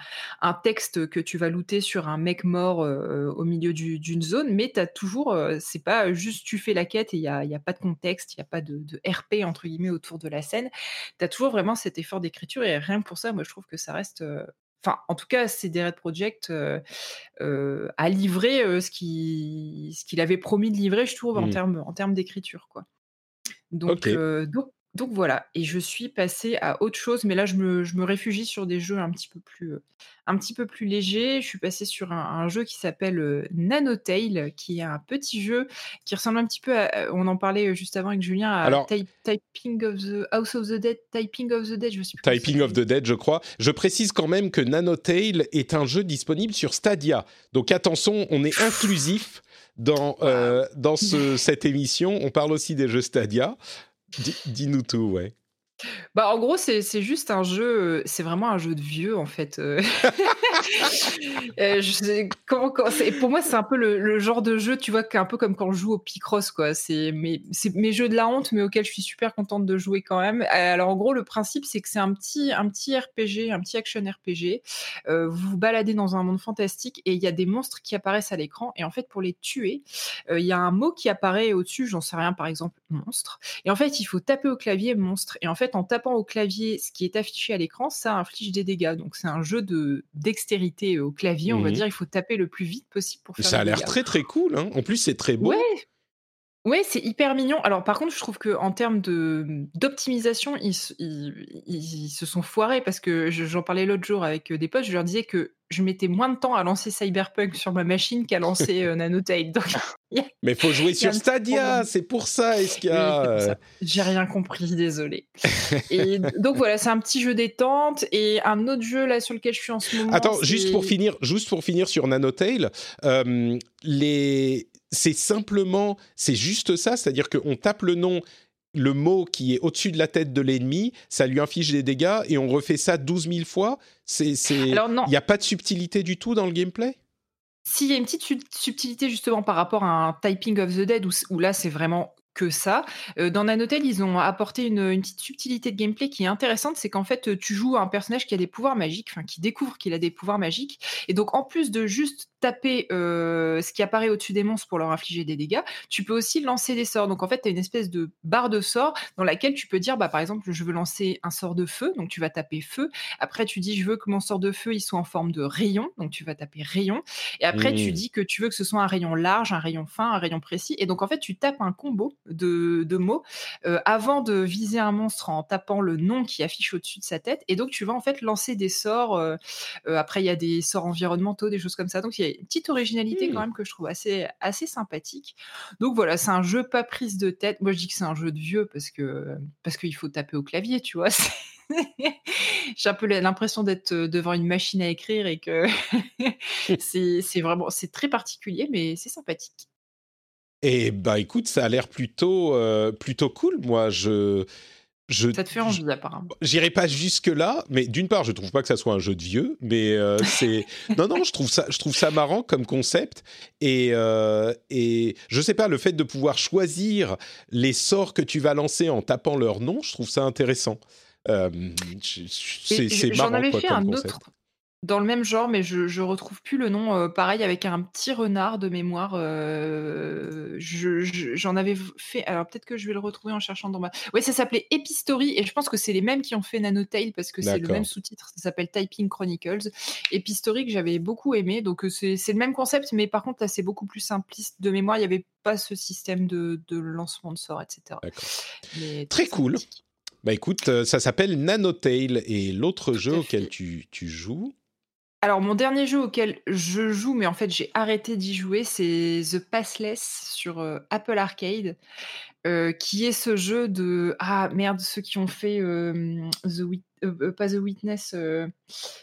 texte que tu vas looter sur un mec mort euh, au milieu d'une zone, mais tu as toujours, euh, c'est pas juste tu fais la quête et il n'y a, y a, pas de contexte, il n'y a pas de, RP entre guillemets autour de la scène. Tu as toujours vraiment cet effort d'écriture et rien que pour ça, moi je trouve que ça reste... Euh, enfin, en tout cas, CD Red Project a livré ce qu'il ce qu'il avait promis de livrer, je trouve, en mmh. termes en termes d'écriture, quoi. Donc, donc donc voilà, et je suis passée à autre chose, mais là je me, réfugie sur des jeux un petit peu plus, un petit peu plus légers. Je suis passée sur un, jeu qui s'appelle euh, Nanotale, qui est un petit jeu qui ressemble un petit peu à, on en parlait juste avant avec Julien, à Typing of the House of the Dead, Typing of the Dead, je sais plus. Typing of the Dead, je crois. Je précise quand même que Nanotale est un jeu disponible sur Stadia. Donc attention, on est inclusif dans, euh, dans cette émission. On parle aussi des jeux Stadia. Dis-nous tout, ouais. Bah, en gros, c'est juste un jeu, c'est vraiment un jeu de vieux en fait. Euh. Euh, je sais, comment, pour moi, c'est un peu le, genre de jeu, tu vois, un peu comme quand je joue au Picross, quoi. C'est mes, mes jeux de la honte, mais auxquels je suis super contente de jouer quand même. Alors, en gros, le principe, c'est que c'est un petit, un petit RPG, un petit action RPG. Euh, vous vous baladez dans un monde fantastique et il y a des monstres qui apparaissent à l'écran. Et en fait, pour les tuer, il y a un mot qui apparaît au-dessus, j'en sais rien, par exemple, monstre. Et en fait, il faut taper au clavier monstre. Et en fait, en tapant au clavier ce qui est affiché à l'écran, ça inflige des dégâts. Donc c'est un jeu de dextérité au clavier, on va mmh dire. Il faut taper le plus vite possible pour faire. Ça a l'air très très cool. Hein. En plus, c'est très beau. Ouais. Ouais, c'est hyper mignon. Alors par contre, je trouve que en termes de d'optimisation, ils, ils, se sont foirés parce que j'en parlais l'autre jour avec des potes. Je leur disais que je mettais moins de temps à lancer Cyberpunk sur ma machine qu'à lancer euh, Nanotale. Donc, Mais faut jouer sur Stadia, c'est pour ça. Est-ce qu'il y a euh, J'ai rien compris, désolé. et donc voilà, c'est un petit jeu détente et un autre jeu là sur lequel je suis en ce moment. Attends, juste pour finir, juste pour finir sur Nanotale, euh, les c'est simplement, c'est juste ça, c'est-à-dire qu'on tape le nom le mot qui est au-dessus de la tête de l'ennemi, ça lui inflige des dégâts et on refait ça 12 000 fois. C'est, il n'y a pas de subtilité du tout dans le gameplay? S'il y a une petite subtilité justement par rapport à un Typing of the Dead où, là c'est vraiment que ça. Euh, dans Nanotel, ils ont apporté une, une, petite subtilité de gameplay qui est intéressante, c'est qu'en fait, tu joues un personnage qui a des pouvoirs magiques, enfin qui découvre qu'il a des pouvoirs magiques, et donc en plus de juste taper euh, ce qui apparaît au-dessus des monstres pour leur infliger des dégâts, tu peux aussi lancer des sorts. Donc en fait, tu as une espèce de barre de sorts dans laquelle tu peux dire, bah, par exemple, je veux lancer un sort de feu, donc tu vas taper feu. Après, tu dis, je veux que mon sort de feu, il soit en forme de rayon, donc tu vas taper rayon. Et après, tu mmh. dis que tu veux que ce soit un rayon large, un rayon fin, un rayon précis. Et donc en fait, tu tapes un combo de, de mots euh, avant de viser un monstre en tapant le nom qui affiche au-dessus de sa tête. Et donc tu vas en fait lancer des sorts. Euh, après, il y a des sorts environnementaux, des choses comme ça. Donc il y a une petite originalité quand mmh. même que je trouve assez, assez sympathique. Donc voilà, c'est un jeu pas prise de tête. Moi, je dis que c'est un jeu de vieux parce que parce qu'il faut taper au clavier, tu vois. J'ai un peu l'impression d'être devant une machine à écrire et que c'est vraiment c'est très particulier, mais c'est sympathique. Et bah écoute, ça a l'air plutôt plutôt cool. Moi, je ça te fait envie, apparemment. J'irai pas jusque là, mais d'une part, je trouve pas que ça soit un jeu de vieux, mais euh, c'est non non, je trouve ça, je trouve ça marrant comme concept et euh, et je sais pas le fait de pouvoir choisir les sorts que tu vas lancer en tapant leur nom, je trouve ça intéressant. Euh, c'est marrant. J'en avais fait un autre dans le même genre, mais je je retrouve plus le nom, euh, pareil avec un petit renard de mémoire, euh, j'en avais fait alors peut-être que je vais le retrouver en cherchant dans ma ouais, ça s'appelait Epistory et je pense que c'est les mêmes qui ont fait Nanotale parce que c'est le même sous-titre, ça s'appelle Typing Chronicles. Epistory que j'avais beaucoup aimé, donc euh, c'est le même concept, mais par contre là, c'est beaucoup plus simpliste. De mémoire, il y avait pas ce système de de lancement de sorts etc. Très cool. Bah écoute, ça s'appelle Nanotale et l'autre jeu auquel tu tu joues? Alors, mon dernier jeu auquel je joue, mais en fait j'ai arrêté d'y jouer, c'est The Passless sur euh, Apple Arcade, euh, qui est ce jeu de ah merde ceux qui ont fait The euh, pas The Witness,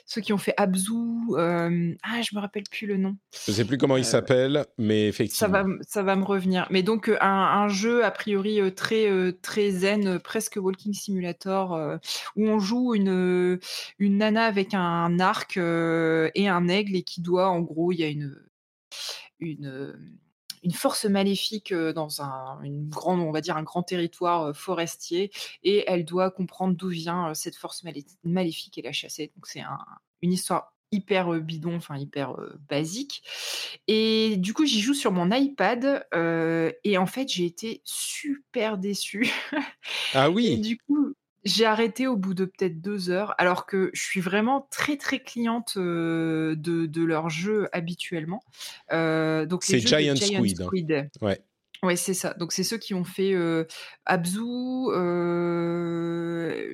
ceux qui ont fait Abzu, ah je me rappelle plus le nom. Je sais plus comment il s'appelle, mais effectivement. Ça va, ça va me revenir. Mais donc un, un jeu a priori très très zen, presque Walking Simulator, où on joue une une nana avec un arc et un aigle et qui doit en gros il y a une une une force maléfique dans un une grande, on va dire un grand territoire forestier, et elle doit comprendre d'où vient cette force maléfique et la chasser. Donc c'est une histoire hyper bidon, enfin hyper basique. Et du coup, j'y joue sur mon iPad et en fait, j'ai été super déçue. Ah oui. du coup, J'ai arrêté au bout de peut-être deux heures, alors que je suis vraiment très très cliente de, de leur jeu habituellement. donc c'est Giant, Squid. Hein. Squid. Ouais. Ouais, c'est ça. Donc, c'est ceux qui ont fait Abzu.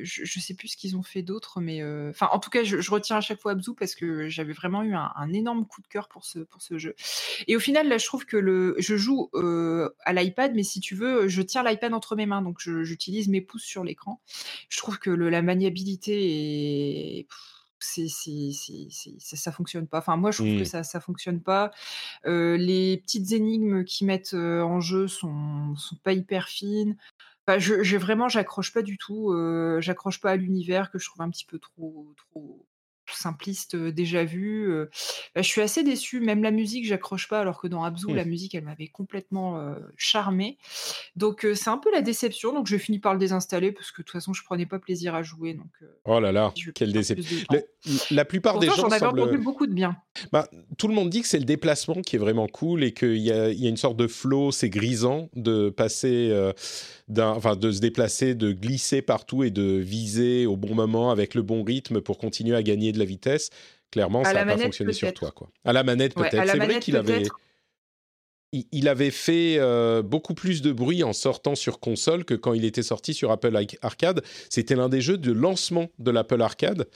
je, ne sais plus ce qu'ils ont fait d'autre, mais enfin, en tout cas, je, retiens à chaque fois Abzu parce que j'avais vraiment eu un, énorme coup de cœur pour ce pour ce jeu. Et au final, là, je trouve que le, je joue à l'iPad, mais si tu veux, je tiens l'iPad entre mes mains, donc j'utilise mes pouces sur l'écran. Je trouve que la maniabilité est c'est, ça, ça fonctionne pas. Enfin, moi, je trouve que mmh. ça, ça fonctionne pas. les petites énigmes qu'ils mettent en jeu sont, sont pas hyper fines. Enfin, je, vraiment, j'accroche pas du tout. j'accroche pas à l'univers que je trouve un petit peu trop, trop, simpliste déjà vu. Bah, je suis assez déçue. Même la musique, j'accroche pas, alors que dans Abzu, la mmh. musique, elle m'avait complètement charmée. Donc c'est un peu la déception. Donc je finis par le désinstaller parce que de toute façon, je prenais pas plaisir à jouer. Donc oh là là, quelle déception. La plupart des gens j'en avais entendu beaucoup de bien. Bah, tout le monde dit que c'est le déplacement qui est vraiment cool et qu'il y a, y a une sorte de flow. C'est grisant de passer enfin, de se déplacer, de glisser partout et de viser au bon moment avec le bon rythme pour continuer à gagner de la vitesse. Clairement, ça n'a pas fonctionné sur toi. Quoi. À la manette, peut-être. c'est vrai qu'il avait il avait fait euh, beaucoup plus de bruit en sortant sur console que quand il était sorti sur Apple Arcade. C'était l'un des jeux de lancement de l'Apple Arcade.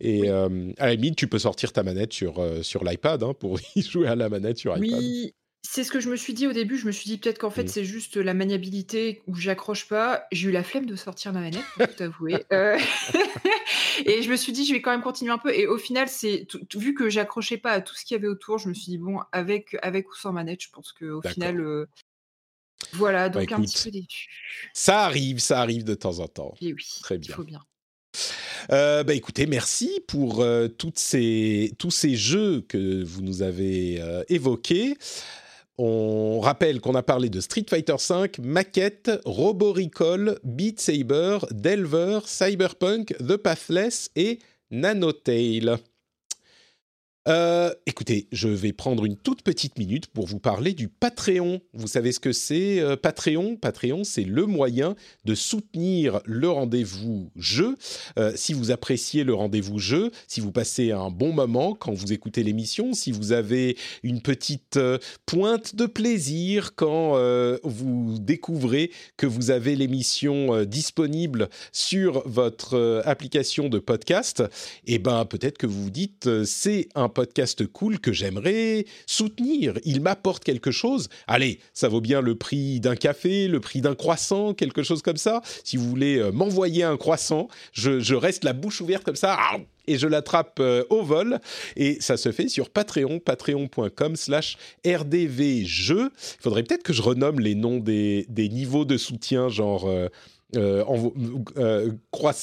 Et euh, à la limite, tu peux sortir ta manette sur, euh, sur l'iPad hein, pour y jouer à la manette sur iPad. Oui, c'est ce que je me suis dit au début. Je me suis dit peut-être qu'en fait, mmh. c'est juste la maniabilité où j'accroche pas. J'ai eu la flemme de sortir ma manette, pour tout avouer. Euh, et je me suis dit, je vais quand même continuer un peu. Et au final, c'est vu que j'accrochais pas à tout ce qu'il y avait autour, je me suis dit, bon, avec, avec ou sans manette, je pense qu'au final. Euh, voilà, bah, donc un petit peu déçu. Ça arrive, ça arrive de temps en temps. Et oui, très bien. Il faut bien. Euh, bah écoutez, merci pour toutes ces, tous ces jeux que vous nous avez évoqués. On rappelle qu'on a parlé de Street Fighter V, Maquette, Robo Recall, Beat Saber, Delver, Cyberpunk, The Pathless et Nanotale. Euh, écoutez, je vais prendre une toute petite minute pour vous parler du Patreon. Vous savez ce que c'est euh, Patreon? Patreon, c'est le moyen de soutenir le rendez-vous jeu. Euh, si vous appréciez le rendez-vous jeu, si vous passez un bon moment quand vous écoutez l'émission, si vous avez une petite pointe de plaisir quand vous découvrez que vous avez l'émission disponible sur votre application de podcast, eh ben peut-être que vous vous dites c'est un podcast cool que j'aimerais soutenir. Il m'apporte quelque chose. Allez, ça vaut bien le prix d'un café, le prix d'un croissant, quelque chose comme ça. Si vous voulez euh, m'envoyer un croissant, je, reste la bouche ouverte comme ça et je l'attrape euh, au vol. Et ça se fait sur Patreon, patreon.com slash rdvjeux. Il faudrait peut-être que je renomme les noms des, niveaux de soutien, genre... Euh, euh,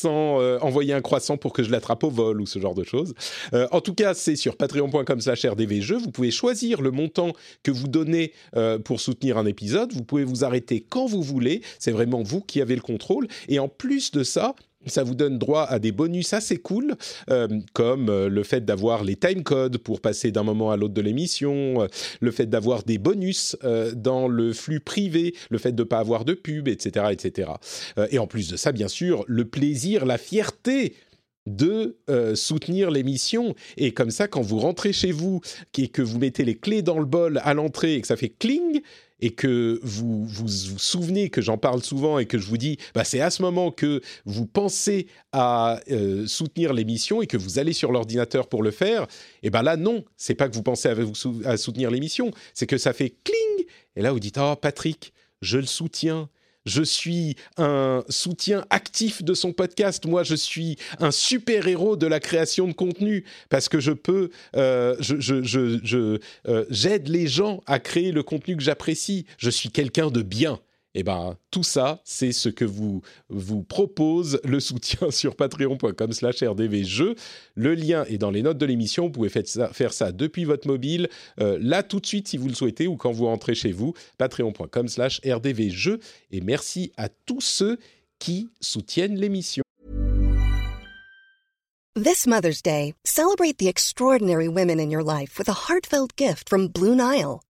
euh, envoyer un croissant pour que je l'attrape au vol ou ce genre de choses. en tout cas, c'est sur patreon.com/slash rdvjeux. Vous pouvez choisir le montant que vous donnez pour soutenir un épisode. Vous pouvez vous arrêter quand vous voulez. C'est vraiment vous qui avez le contrôle. Et en plus de ça, ça vous donne droit à des bonus assez cool, euh, comme euh, le fait d'avoir les timecodes pour passer d'un moment à l'autre de l'émission, euh, le fait d'avoir des bonus dans le flux privé, le fait de ne pas avoir de pub, etc. etc. et en plus de ça, bien sûr, le plaisir, la fierté de soutenir l'émission. Et comme ça, quand vous rentrez chez vous et que vous mettez les clés dans le bol à l'entrée et que ça fait cling, et que vous vous, souvenez que j'en parle souvent et que je vous dis, bah, c'est à ce moment que vous pensez à euh, soutenir l'émission et que vous allez sur l'ordinateur pour le faire, et ben là non, c'est pas que vous pensez à, à soutenir l'émission, c'est que ça fait cling et là vous dites, oh Patrick, je le soutiens je suis un soutien actif de son podcast. Moi, je suis un super héros de la création de contenu parce que je peux, euh, je, euh, j'aide les gens à créer le contenu que j'apprécie. Je suis quelqu'un de bien. Eh ben tout ça, c'est ce que vous vous propose le soutien sur patreon.com/slash rdvjeux. Le lien est dans les notes de l'émission. Vous pouvez faire ça, depuis votre mobile, euh, là tout de suite si vous le souhaitez, ou quand vous rentrez chez vous. Patreon.com/slash rdvjeux. Et merci à tous ceux qui soutiennent l'émission. This Mother's Day, celebrate the extraordinary women in your life with a heartfelt gift from Blue Nile.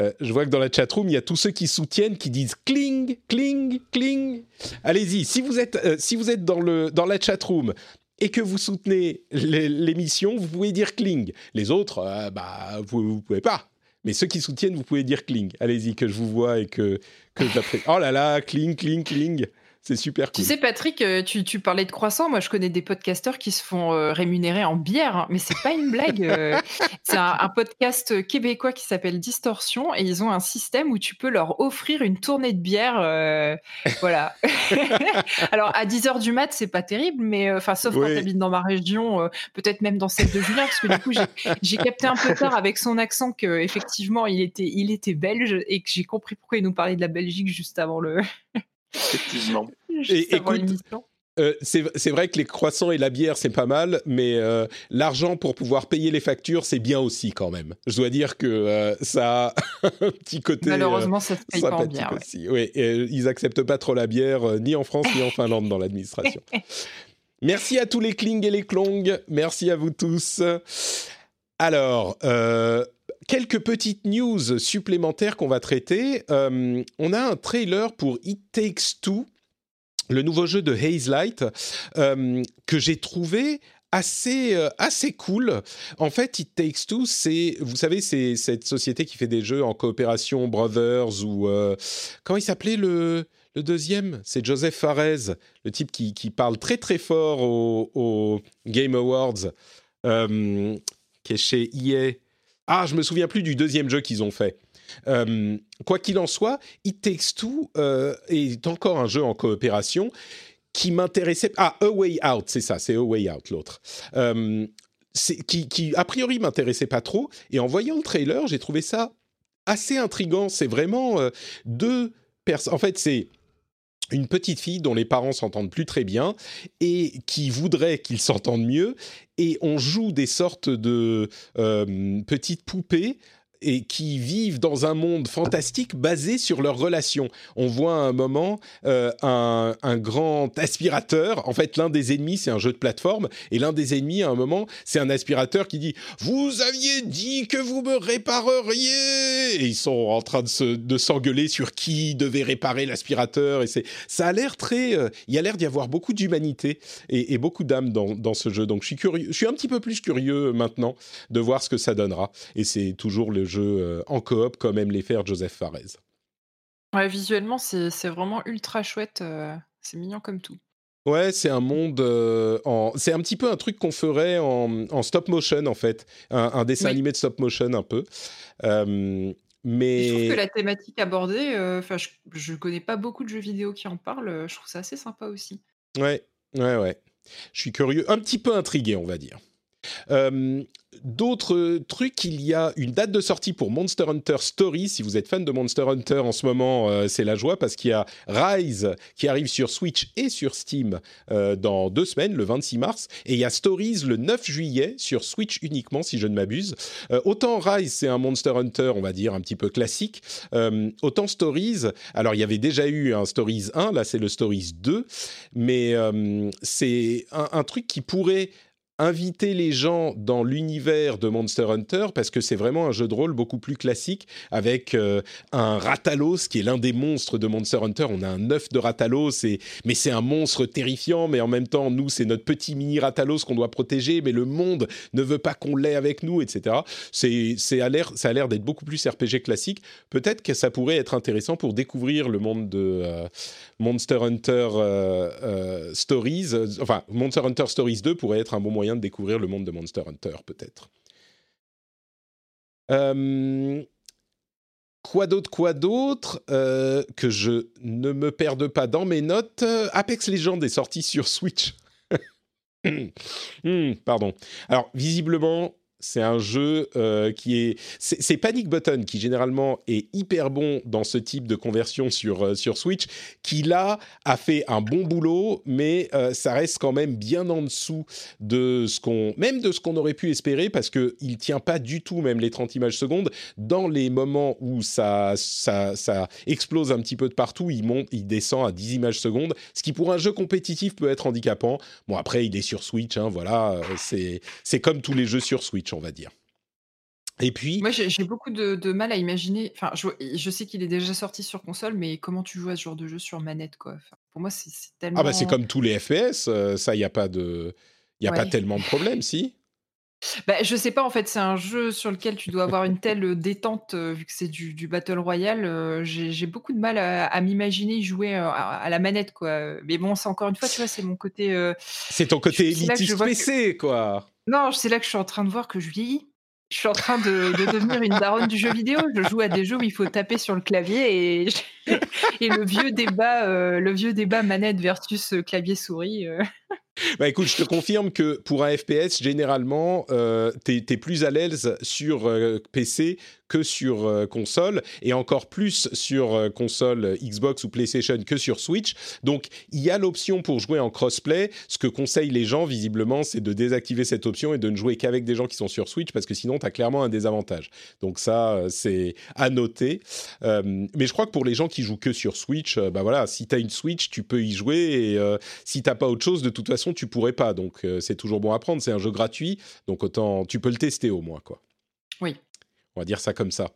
Euh, je vois que dans la chatroom, il y a tous ceux qui soutiennent, qui disent cling, cling, cling. Allez-y, si vous êtes, euh, si vous êtes dans, le, dans la chatroom, et que vous soutenez l'émission, vous pouvez dire cling. Les autres, euh, bah, vous ne pouvez pas. Mais ceux qui soutiennent, vous pouvez dire cling. Allez-y, que je vous vois et que, que j'apprécie. Oh là là, cling, cling, cling. C'est super cool. Tu sais, Patrick, euh, tu, parlais de croissants. Moi, je connais des podcasteurs qui se font euh, rémunérer en bière, hein. mais c'est pas une blague. Euh. c'est un, podcast québécois qui s'appelle Distorsion et ils ont un système où tu peux leur offrir une tournée de bière. voilà. Alors, à 10 h du mat, c'est pas terrible, mais enfin, sauf quand tu habites dans ma région, peut-être même dans celle de Julien, parce que du coup, j'ai capté un peu tard avec son accent qu'effectivement, il était, il était belge et que j'ai compris pourquoi il nous parlait de la Belgique juste avant le. Effectivement. Et, écoute, euh, c'est vrai que les croissants et la bière, c'est pas mal, mais euh, l'argent pour pouvoir payer les factures, c'est bien aussi quand même. Je dois dire que euh, ça a un petit côté. Malheureusement, ça se paye pas en bière. Aussi. Oui, ils acceptent pas trop la bière, ni en France ni en Finlande dans l'administration. Merci à tous les Kling et les Klong. Merci à vous tous. Alors, quelques petites news supplémentaires qu'on va traiter. on a un trailer pour It Takes Two le nouveau jeu de Haze Light euh, que j'ai trouvé assez euh, assez cool. En fait, It Takes Two, c'est vous savez c'est cette société qui fait des jeux en coopération Brothers ou euh, comment il s'appelait le le deuxième, c'est Joseph Fares, le type qui, qui, parle très très fort aux, Game Awards, qui est chez EA. Ah, je me souviens plus du deuxième jeu qu'ils ont fait. Euh, quoi qu'il en soit, It Takes Two euh, est encore un jeu en coopération qui m'intéressait. Ah, A Way Out, c'est ça, c'est A Way Out l'autre. Euh, qui, a priori, m'intéressait pas trop. Et en voyant le trailer, j'ai trouvé ça assez intrigant. C'est vraiment deux personnes. En fait, c'est une petite fille dont les parents s'entendent plus très bien et qui voudrait qu'ils s'entendent mieux. Et on joue des sortes de petites poupées et qui vivent dans un monde fantastique basé sur leurs relations. On voit à un moment euh, un, grand aspirateur. En fait, l'un des ennemis, c'est un jeu de plateforme, et l'un des ennemis, à un moment, c'est un aspirateur qui dit Vous aviez dit que vous me répareriez Et ils sont en train de s'engueuler sur qui devait réparer l'aspirateur. Et c'est, ça a l'air très. Euh, il y a l'air d'y avoir beaucoup d'humanité et, beaucoup d'âme dans, dans, ce jeu. Donc, je suis curieux. Je suis un petit peu plus curieux maintenant de voir ce que ça donnera. Et c'est toujours le jeu euh, en coop comme aime les faire Joseph Fares. Ouais, visuellement, c'est vraiment ultra chouette. Euh, c'est mignon comme tout. Ouais, c'est un monde euh, en. C'est un petit peu un truc qu'on ferait en, stop motion en fait, un, dessin animé de stop motion un peu. mais je trouve que la thématique abordée, enfin, je, ne connais pas beaucoup de jeux vidéo qui en parlent. Je trouve ça assez sympa aussi. Ouais, ouais, ouais. Je suis curieux, un petit peu intrigué, on va dire. D'autres trucs, il y a une date de sortie pour Monster Hunter Story. Si vous êtes fan de Monster Hunter en ce moment, euh, c'est la joie parce qu'il y a Rise qui arrive sur Switch et sur Steam euh, dans deux semaines, le 26 mars. Et il y a Stories le 9 juillet sur Switch uniquement, si je ne m'abuse. Euh, autant Rise, c'est un Monster Hunter, on va dire, un petit peu classique. autant Stories, alors il y avait déjà eu un Stories 1, là c'est le Stories 2. Mais c'est un truc qui pourrait inviter les gens dans l'univers de Monster Hunter parce que c'est vraiment un jeu de rôle beaucoup plus classique avec euh, un Ratalos qui est l'un des monstres de Monster Hunter. On a un œuf de Ratalos, mais c'est un monstre terrifiant, mais en même temps, nous, c'est notre petit mini Ratalos qu'on doit protéger, mais le monde ne veut pas qu'on l'ait avec nous, etc. C'est, ça a l'air d'être beaucoup plus RPG classique. Peut-être que ça pourrait être intéressant pour découvrir le monde de euh, Monster Hunter euh, Stories. Enfin, Monster Hunter Stories 2 pourrait être un bon moyen de découvrir le monde de Monster Hunter, peut-être. Euh, quoi d'autre, quoi d'autre Que je ne me perde pas dans mes notes? Apex Legends est sorti sur Switch. Hmm, pardon. Alors, visiblement, c'est un jeu euh, qui est. C'est Panic Button qui généralement est hyper bon dans ce type de conversion sur, euh, sur Switch, qui là a fait un bon boulot, mais euh, ça reste quand même bien en dessous de ce qu'on. même de ce qu'on aurait pu espérer, parce qu'il ne tient pas du tout, même les 30 images secondes. Dans les moments où ça, ça, ça explose un petit peu de partout, il monte, il descend à 10 images secondes, ce qui pour un jeu compétitif peut être handicapant. Bon, après, il est sur Switch, hein, voilà, c'est comme tous les jeux sur Switch on va dire. Et puis. Moi, j'ai beaucoup de, mal à imaginer. Enfin, je, sais qu'il est déjà sorti sur console, mais comment tu joues à ce genre de jeu sur manette, quoi? Pour moi, c'est tellement. Ah, bah, c'est comme tous les FPS, euh, ça, il n'y a pas de. Il y a pas tellement de problème, si? Bah, je sais pas, en fait, c'est un jeu sur lequel tu dois avoir une telle détente, euh, vu que c'est du, Battle Royale. Euh, j'ai beaucoup de mal à, m'imaginer jouer à, la manette, quoi. Mais bon, c'est encore une fois, tu vois, c'est mon côté. c'est ton côté élitiste PC, quoi. Non, c'est là que je suis en train de voir que je vieillis. Je suis en train de, devenir une daronne du jeu vidéo. Je joue à des jeux où il faut taper sur le clavier et, le vieux débat, euh, le vieux débat manette versus clavier souris. Euh. Bah écoute, je te confirme que pour un FPS, généralement, euh, tu es, plus à l'aise sur PC que sur euh, console et encore plus sur euh, console Xbox ou PlayStation que sur Switch. Donc il y a l'option pour jouer en crossplay. Ce que conseillent les gens visiblement, c'est de désactiver cette option et de ne jouer qu'avec des gens qui sont sur Switch parce que sinon tu as clairement un désavantage. Donc ça euh, c'est à noter. mais je crois que pour les gens qui jouent que sur Switch, bah voilà, si tu as une Switch, tu peux y jouer et si t'as pas autre chose, de toute façon tu pourrais pas. Donc c'est toujours bon à prendre. C'est un jeu gratuit, donc autant tu peux le tester au moins quoi. Oui. On va dire ça comme ça.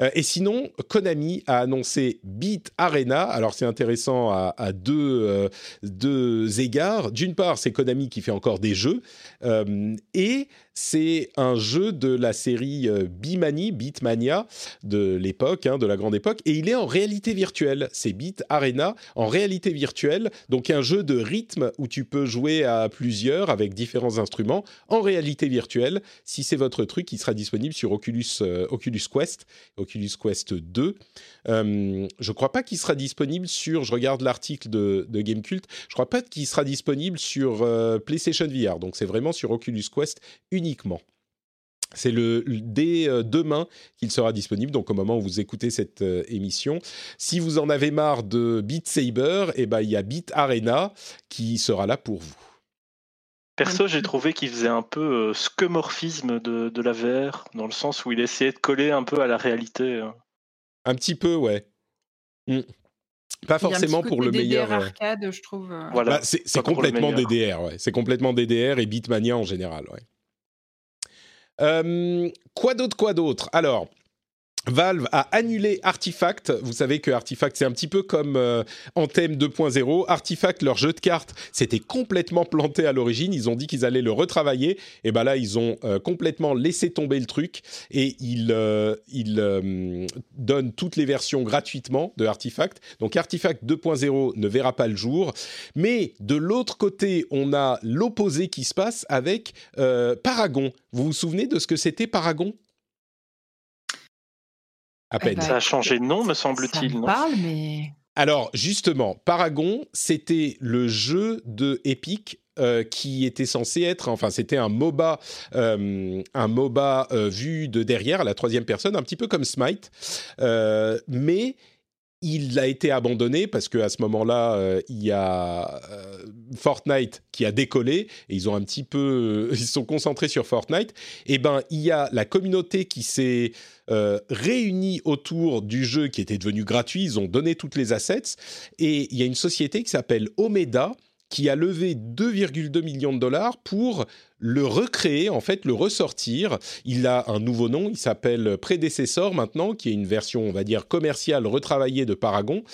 Euh, et sinon, Konami a annoncé Beat Arena. Alors c'est intéressant à, deux, euh, deux, égards. D'une part, c'est Konami qui fait encore des jeux. Euh, et c'est un jeu de la série euh, Bimani, Beatmania, de l'époque, hein, de la grande époque, et il est en réalité virtuelle. C'est Beat Arena en réalité virtuelle, donc un jeu de rythme où tu peux jouer à plusieurs avec différents instruments en réalité virtuelle. Si c'est votre truc, il sera disponible sur Oculus, euh, Quest, Oculus Quest 2. Euh, je ne crois pas qu'il sera disponible sur, je regarde l'article de, de Gamecult, je crois pas qu'il sera disponible sur PlayStation VR, donc c'est vraiment sur Oculus Quest uniquement c'est le, dès euh, demain qu'il sera disponible, donc au moment où vous écoutez cette euh, émission. Si vous en avez marre de Beat Saber, eh ben, il y a Beat Arena qui sera là pour vous. Perso, j'ai trouvé qu'il faisait un peu euh, scomorphisme de, la VR, dans le sens où il essayait de coller un peu à la réalité. Hein. Un petit peu, ouais. Hmm. Pas forcément pour le meilleur. arcade, je trouve. Voilà, bah, c'est complètement DDR, ouais. C'est complètement DDR et Beatmania en général, ouais. Euh, quoi d'autre, quoi d'autre? Alors, Valve a annulé Artifact. Vous savez que Artifact, c'est un petit peu comme euh, Anthem 2.0. Artifact, leur jeu de cartes, c'était complètement planté à l'origine. Ils ont dit qu'ils allaient le retravailler. Et ben là, ils ont euh, complètement laissé tomber le truc et ils, euh, ils donnent toutes les versions gratuitement de Artifact. Donc Artifact 2.0 ne verra pas le jour. Mais de l'autre côté, on a l'opposé qui se passe avec Paragon. Vous vous souvenez de ce que c'était Paragon? À eh peine. Ben, ça a changé de nom, me semble-t-il. Ça parle, mais. Alors, justement, Paragon, c'était le jeu de Epic euh, qui était censé être, enfin c'était un MOBA, euh, un MOBA euh, vu de derrière, à la troisième personne, un petit peu comme Smite, mais il a été abandonné parce qu'à ce moment-là, euh, il y a euh, Fortnite qui a décollé et ils ont un petit peu, ils sont concentrés sur Fortnite. Et eh ben, il y a la communauté qui s'est euh, réunie autour du jeu qui était devenu gratuit. Ils ont donné toutes les assets et il y a une société qui s'appelle Omeda qui a levé 2,2 millions de dollars pour le recréer, en fait, le ressortir. Il a un nouveau nom, il s'appelle Prédécesseur maintenant, qui est une version, on va dire, commerciale retravaillée de Paragon.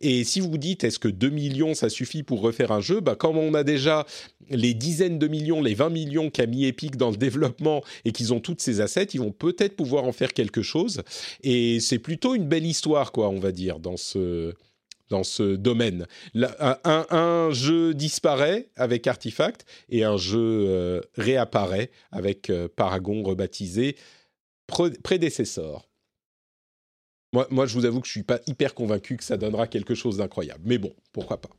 Et si vous dites, est-ce que 2 millions, ça suffit pour refaire un jeu? Bah, Comme on a déjà les dizaines de millions, les 20 millions qu'a mis Epic dans le développement et qu'ils ont toutes ces assets, ils vont peut-être pouvoir en faire quelque chose. Et c'est plutôt une belle histoire, quoi, on va dire, dans ce dans ce domaine. un, jeu disparaît avec Artifact et un jeu euh, réapparaît avec euh, Paragon rebaptisé prédécesseur. Moi, moi, je vous avoue que je suis pas hyper convaincu que ça donnera quelque chose d'incroyable. Mais bon, pourquoi pas.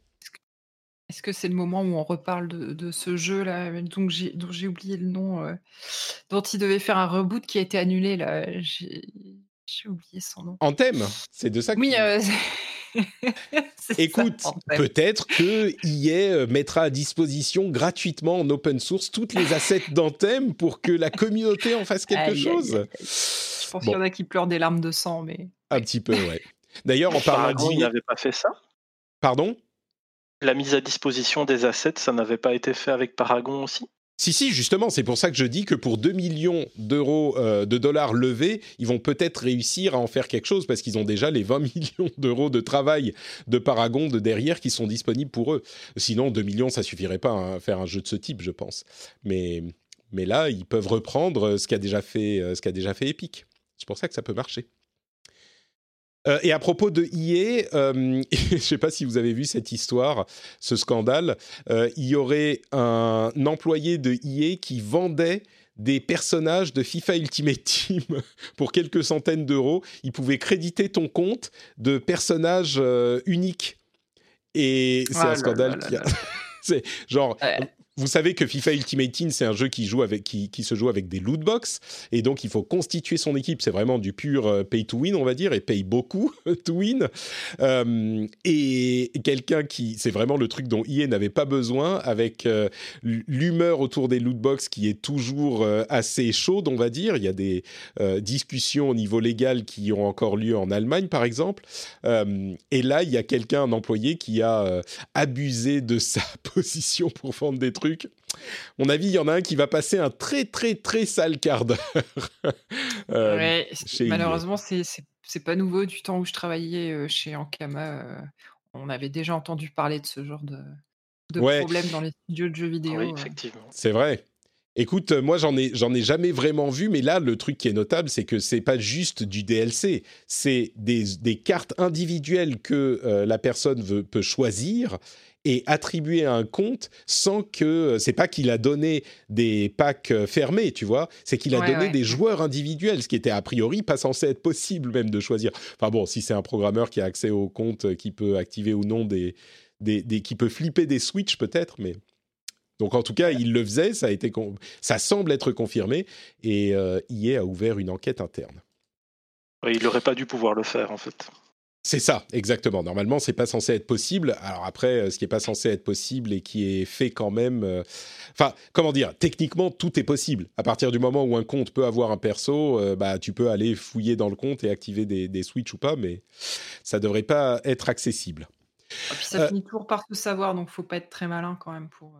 Est-ce que c'est le moment où on reparle de, ce jeu-là, dont j'ai oublié le nom, euh, dont il devait faire un reboot qui a été annulé là? J'ai oublié son nom. Anthem, c'est de ça que. Oui. Euh, Écoute, peut-être que EA mettra à disposition gratuitement en open source toutes les assets d'Anthem pour que la communauté en fasse quelque chose. Je pense qu'il y en a qui pleurent des larmes de sang, mais. Un petit peu, ouais. D'ailleurs, en parlant d'EA. Il n'avait pas fait ça? Pardon? La mise à disposition des assets, ça n'avait pas été fait avec Paragon aussi? Si, si, justement, c'est pour ça que je dis que pour 2 millions d'euros, euh, de dollars levés, ils vont peut-être réussir à en faire quelque chose parce qu'ils ont déjà les 20 millions d'euros de travail de Paragon de derrière qui sont disponibles pour eux. Sinon, 2 millions, ça suffirait pas à faire un jeu de ce type, je pense. Mais, mais là, ils peuvent reprendre ce qu'a déjà fait, euh, ce qu'a déjà fait Epic. C'est pour ça que ça peut marcher. Euh, et à propos de EA, euh, je ne sais pas si vous avez vu cette histoire, ce scandale. Euh, il y aurait un employé de EA qui vendait des personnages de FIFA Ultimate Team pour quelques centaines d'euros. Il pouvait créditer ton compte de personnages uniques. Et c'est ah un scandale qui a... c'est genre, vous savez que FIFA Ultimate Team, c'est un jeu qui, se joue avec des loot box, et donc il faut constituer son équipe. C'est vraiment du pur euh, pay to win, on va dire, et paye beaucoup to win. Euh, et quelqu'un qui, c'est vraiment le truc dont EA n'avait pas besoin, avec euh, l'humeur autour des loot box qui est toujours assez chaude, on va dire. Il y a des discussions au niveau légal qui ont encore lieu en Allemagne, par exemple. et là, il y a quelqu'un, un employé, qui a abusé de sa position pour vendre des trucs mon avis, il y en a un qui va passer un très très très sale quart d'heure. euh, malheureusement, c'est pas nouveau. Du temps où je travaillais euh, chez Ankama, euh, on avait déjà entendu parler de ce genre de, de problème dans les studios de jeux vidéo. Oui, euh. effectivement. C'est vrai. Écoute, moi j'en ai j'en ai jamais vraiment vu, mais là le truc qui est notable, c'est que c'est pas juste du DLC, c'est des, des, cartes individuelles que la personne veut, peut choisir et attribuer un compte sans que c'est pas qu'il a donné des packs euh, fermés, tu vois, c'est qu'il a donné des joueurs individuels, ce qui était a priori pas censé être possible même de choisir. Enfin bon, si c'est un programmeur qui a accès au compte, euh, qui peut activer ou non des, des, qui peut flipper des switches peut-être, mais donc en tout cas, il le faisait, ça a été, ça semble être confirmé et euh, IA a ouvert une enquête interne. il n'aurait pas dû pouvoir le faire en fait. C'est ça, exactement. Normalement, c'est pas censé être possible. Alors après, euh, ce qui est pas censé être possible et qui est fait quand même. Euh, enfin, comment dire Techniquement, tout est possible. À partir du moment où un compte peut avoir un perso, euh, bah tu peux aller fouiller dans le compte et activer des, des switches ou pas, mais ça devrait pas être accessible. Et puis ça finit toujours par tout savoir, donc faut pas être très malin quand même pour.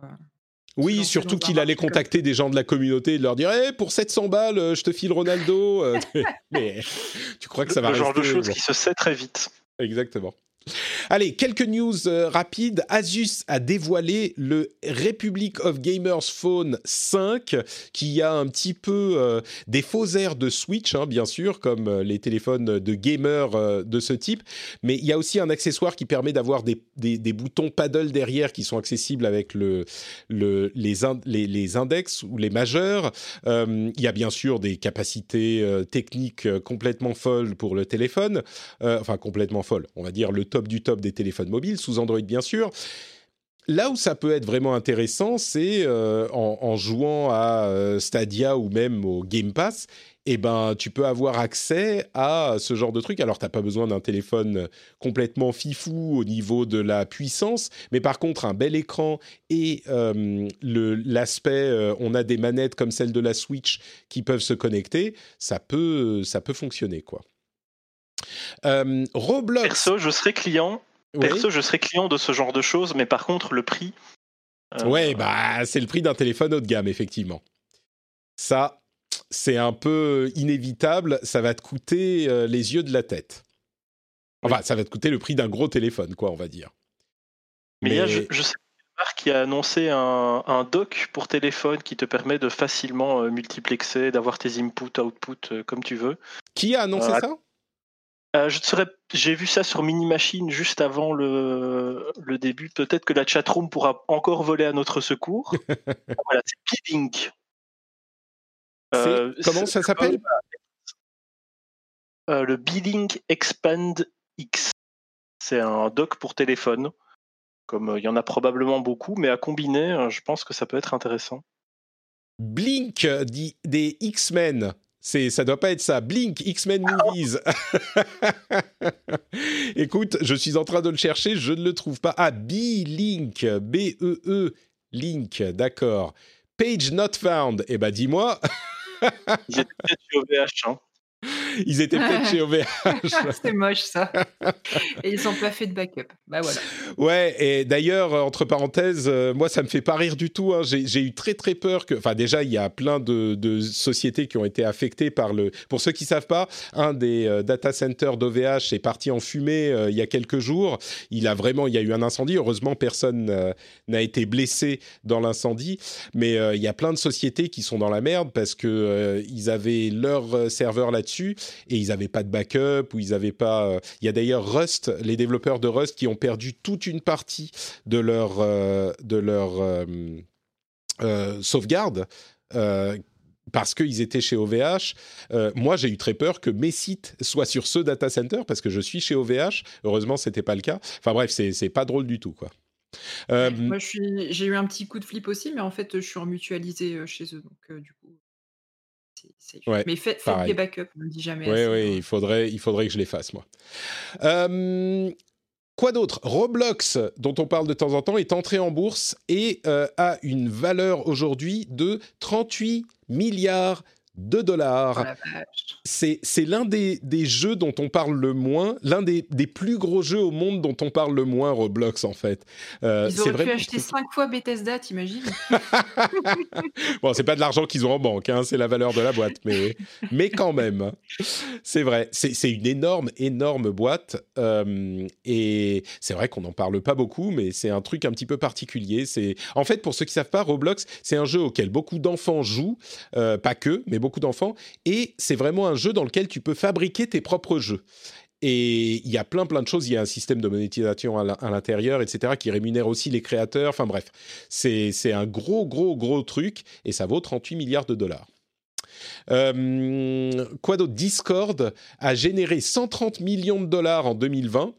Oui, surtout qu'il allait contacter des gens de la communauté et leur dire hey, pour 700 balles, euh, je te file Ronaldo. Euh, mais tu crois que ça va Le genre de choses qui se sait très vite. Exactement. Allez, quelques news euh, rapides. Asus a dévoilé le Republic of Gamers Phone 5, qui a un petit peu euh, des faux airs de Switch, hein, bien sûr, comme euh, les téléphones de gamers de ce type. Mais il y a aussi un accessoire qui permet d'avoir des, boutons paddle derrière qui sont accessibles avec le, le, les, les, index ou les majeurs. il y a bien sûr des capacités techniques complètement folles pour le téléphone. enfin, complètement folles. On va dire le du top des téléphones mobiles, sous Android bien sûr. Là où ça peut être vraiment intéressant, c'est euh, en, jouant à euh, Stadia ou même au Game Pass, eh ben, tu peux avoir accès à ce genre de truc. Alors, tu n'as pas besoin d'un téléphone complètement fifou au niveau de la puissance, mais par contre, un bel écran et euh, l'aspect, on a des manettes comme celle de la Switch qui peuvent se connecter, ça peut, ça peut fonctionner, quoi. Euh, Roblox. Perso, je serais client. Perso, je serais client de ce genre de choses, mais par contre, le prix. Euh, ouais, bah, c'est le prix d'un téléphone haut de gamme, effectivement. Ça, c'est un peu inévitable. Ça va te coûter euh, les yeux de la tête. Enfin, ça va te coûter le prix d'un gros téléphone, quoi, on va dire. Mais, je, je, sais qui a annoncé un, un, dock pour téléphone qui te permet de facilement multiplexer, d'avoir tes inputs, outputs comme tu veux. Qui a annoncé ça? Euh, je serais, j'ai vu ça sur Mini Machine juste avant le, le début. Peut-être que la chatroom pourra encore voler à notre secours. voilà, c'est. Euh, comment ça s'appelle euh, Le Bidding Expand X. C'est un dock pour téléphone. Comme il y en a probablement beaucoup, mais à combiner, je pense que ça peut être intéressant. Blink des X-Men. C'est, ça doit pas être ça. Blink, X-Men Movies. Écoute, je suis en train de le chercher, je ne le trouve pas. Ah, B-Link, B-E-E, Link, d'accord. Page not found. Eh ben, dis-moi. Ils étaient peut-être chez OVH. C'est moche ça. Et ils n'ont pas fait de backup. Bah voilà. Ouais, et d'ailleurs, entre parenthèses, euh, moi ça me fait pas rire du tout. Hein. J'ai eu très très peur que. Enfin, déjà, il y a plein de, sociétés qui ont été affectées par le. Pour ceux qui savent pas, un des euh, data centers d'OVH est parti en fumée euh, il y a quelques jours. Il a vraiment. Il y a eu un incendie. Heureusement, personne n'a été blessé dans l'incendie. Mais il y a plein de sociétés qui sont dans la merde parce que ils avaient leur serveur là-dessus et ils n'avaient pas de backup ou ils n'avaient pas. Euh, il y a d'ailleurs Rust, les développeurs de Rust qui ont perdu toute une partie de leur euh, de leur euh, sauvegarde. parce qu'ils étaient chez OVH. moi, j'ai eu très peur que mes sites soient sur ce data center parce que je suis chez OVH. Heureusement, c'était pas le cas. Enfin bref, c'est pas drôle du tout, quoi. Moi, j'ai eu un petit coup de flip aussi, mais en fait, je suis en mutualisé chez eux, donc. Mais faites, des backups, on ne dit jamais. Oui, oui, il faudrait, il faudrait que je les fasse, moi. quoi d'autre? Roblox, dont on parle de temps en temps, est entré en bourse et euh, a une valeur aujourd'hui de 38 milliards 2 dollars. Oh c'est l'un des, des, jeux dont on parle le moins, l'un des, des, plus gros jeux au monde dont on parle le moins, Roblox en fait. Euh, Ils auraient pu acheter 5 fois Bethesda, t'imagines Bon, c'est pas de l'argent qu'ils ont en banque, hein, c'est la valeur de la boîte, mais, mais quand même, c'est vrai. C'est une énorme, énorme boîte. Euh, et c'est vrai qu'on n'en parle pas beaucoup, mais c'est un truc un petit peu particulier. En fait, pour ceux qui savent pas, Roblox, c'est un jeu auquel beaucoup d'enfants jouent, euh, pas que, mais beaucoup d'enfants, et c'est vraiment un jeu dans lequel tu peux fabriquer tes propres jeux. Et il y a plein plein de choses. Il y a un système de monétisation à l'intérieur, etc., qui rémunère aussi les créateurs. Enfin bref, c'est un gros gros gros truc et ça vaut 38 milliards de dollars. Euh, quoi d'autre? Discord a généré 130 millions de dollars en 2020.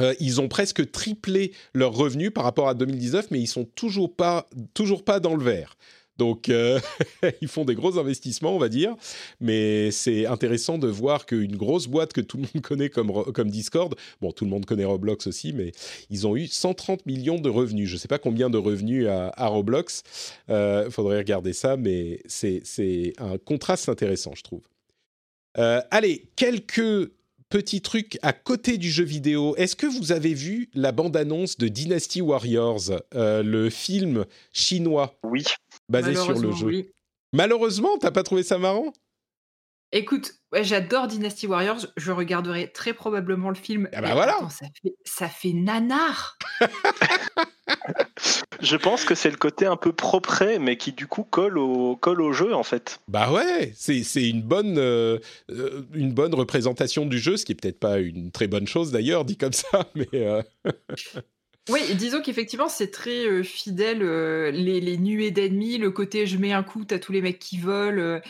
Euh, ils ont presque triplé leurs revenus par rapport à 2019, mais ils sont toujours pas, toujours pas dans le vert. Donc, euh, ils font des gros investissements, on va dire. Mais c'est intéressant de voir qu'une grosse boîte que tout le monde connaît comme, comme Discord, bon, tout le monde connaît Roblox aussi, mais ils ont eu 130 millions de revenus. Je ne sais pas combien de revenus à, Roblox. Il euh, faudrait regarder ça, mais c'est un contraste intéressant, je trouve. Euh, allez, quelques petits trucs à côté du jeu vidéo. Est-ce que vous avez vu la bande-annonce de Dynasty Warriors, le film chinois? Oui basé sur le jeu. Malheureusement, t'as pas trouvé ça marrant? Écoute, j'adore Dynasty Warriors. Je regarderai très probablement le film. Ah bah voilà. ça, fait, ça fait nanar. je pense que c'est le côté un peu propre, mais qui du coup colle au, colle au jeu en fait. Bah ouais, c'est une bonne euh, euh, une bonne représentation du jeu, ce qui est peut-être pas une très bonne chose d'ailleurs dit comme ça, mais. Euh, oui, disons qu'effectivement, c'est très euh, fidèle, euh, les, nuées d'ennemis, le côté je mets un coup, t'as tous les mecs qui volent. Euh,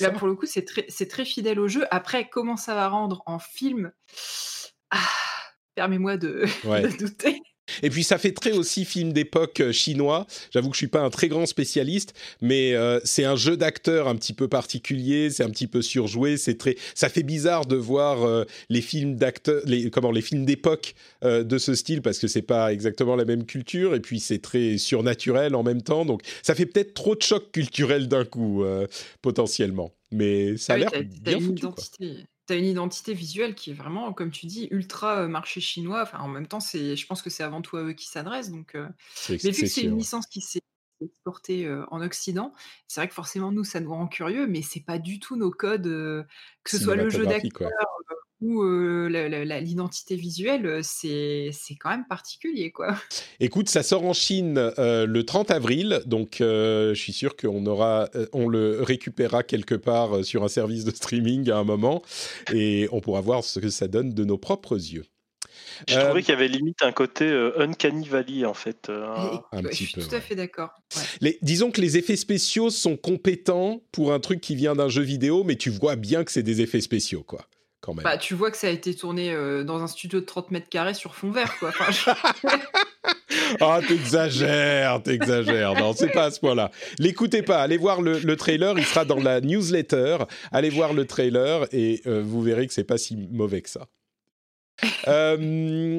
là, pour le coup, c'est très, très fidèle au jeu. Après, comment ça va rendre en film? Ah, Permets-moi de, de douter. Et puis ça fait très aussi film d'époque euh, chinois. J'avoue que je suis pas un très grand spécialiste, mais euh, c'est un jeu d'acteur un petit peu particulier, c'est un petit peu surjoué, c'est très ça fait bizarre de voir euh, les films d'acteurs les comment les films d'époque de ce style parce que c'est pas exactement la même culture et puis c'est très surnaturel en même temps. Donc ça fait peut-être trop de choc culturel d'un coup potentiellement. Mais ça a l'air bien foutu, tu as une identité visuelle qui est vraiment, comme tu dis, ultra marché chinois. Enfin, en même temps, c'est, je pense que c'est avant tout à eux qui s'adressent. Donc, mais vu que c'est une licence qui s'est exportée en Occident, c'est vrai que forcément, nous, ça nous rend curieux, mais c'est pas du tout nos codes, que ce soit le jeu d'acteur coup, l'identité visuelle, c'est quand même particulier, quoi. Écoute, ça sort en Chine le 30 avril, donc je suis sûr qu'on aura, on le récupérera quelque part sur un service de streaming à un moment, et on pourra voir ce que ça donne de nos propres yeux. Je trouvais euh, qu'il y avait limite un côté euh, uncanny valley en fait. Euh, je suis tout à fait d'accord. disons que les effets spéciaux sont compétents pour un truc qui vient d'un jeu vidéo, mais tu vois bien que c'est des effets spéciaux, quoi. Quand même. Bah, tu vois que ça a été tourné dans un studio de 30 mètres carrés sur fond vert, quoi. Ah, t'exagères, t'exagères. Non, c'est pas à ce point-là. L'écoutez pas. Allez voir le, le, trailer. Il sera dans la newsletter. Allez voir le trailer et vous verrez que c'est pas si mauvais que ça. Euh,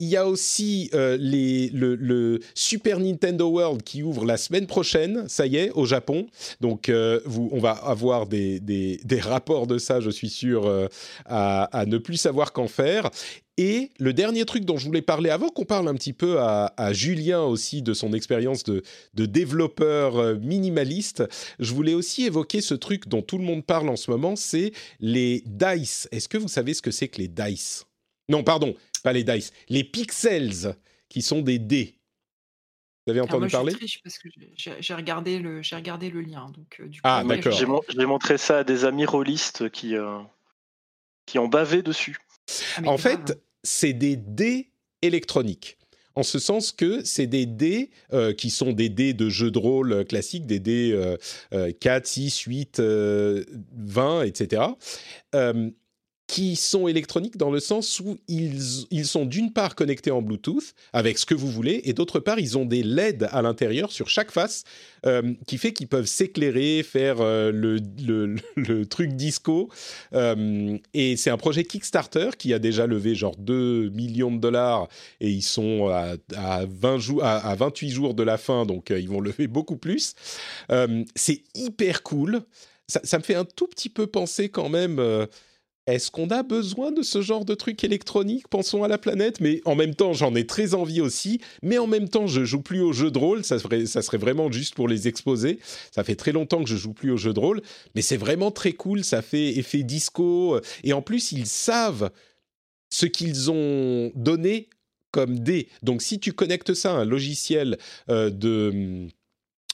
il y a aussi euh, les, le, Super Nintendo World qui ouvre la semaine prochaine, ça y est, au Japon. Donc, euh, on va avoir des, des, rapports de ça, je suis sûr, à, à, ne plus savoir qu'en faire. Et le dernier truc dont je voulais parler, avant qu'on parle un petit peu à, à Julien aussi de son expérience de, de, développeur minimaliste, je voulais aussi évoquer ce truc dont tout le monde parle en ce moment, c'est les dice. Est-ce que vous savez ce que c'est que les dice? Non, pardon, pas les dice. Les pixels, qui sont des dés. Vous avez entendu parler? Je parce que j'ai regardé le j'ai regardé le lien donc euh, du coup, ah d'accord. J'ai montré ça à des amis rôlistes qui euh, qui ont bavé dessus. Ah, en fait, c'est des dés électroniques. En ce sens que c'est des dés euh, qui sont des dés de jeux de rôle classiques, des dés 4, 6, 8, 20, etc qui sont électroniques dans le sens où ils, ils sont d'une part connectés en Bluetooth avec ce que vous voulez et d'autre part ils ont des LED à l'intérieur sur chaque face euh, qui fait qu'ils peuvent s'éclairer, faire euh, le, le, truc disco. Euh, et c'est un projet Kickstarter qui a déjà levé genre 2 millions de dollars et ils sont à, à 20 jours, à, 28 jours de la fin donc ils vont lever beaucoup plus. c'est hyper cool. Ça, me fait un tout petit peu penser quand même est-ce qu'on a besoin de ce genre de truc électronique Pensons à la planète? Mais en même temps, j'en ai très envie aussi. Mais en même temps, je joue plus aux jeux de rôle. Ça serait, vraiment juste pour les exposer. Ça fait très longtemps que je joue plus aux jeux de rôle. Mais c'est vraiment très cool. Ça fait effet disco. Et en plus, ils savent ce qu'ils ont donné comme dés. Donc, si tu connectes ça à un logiciel euh, de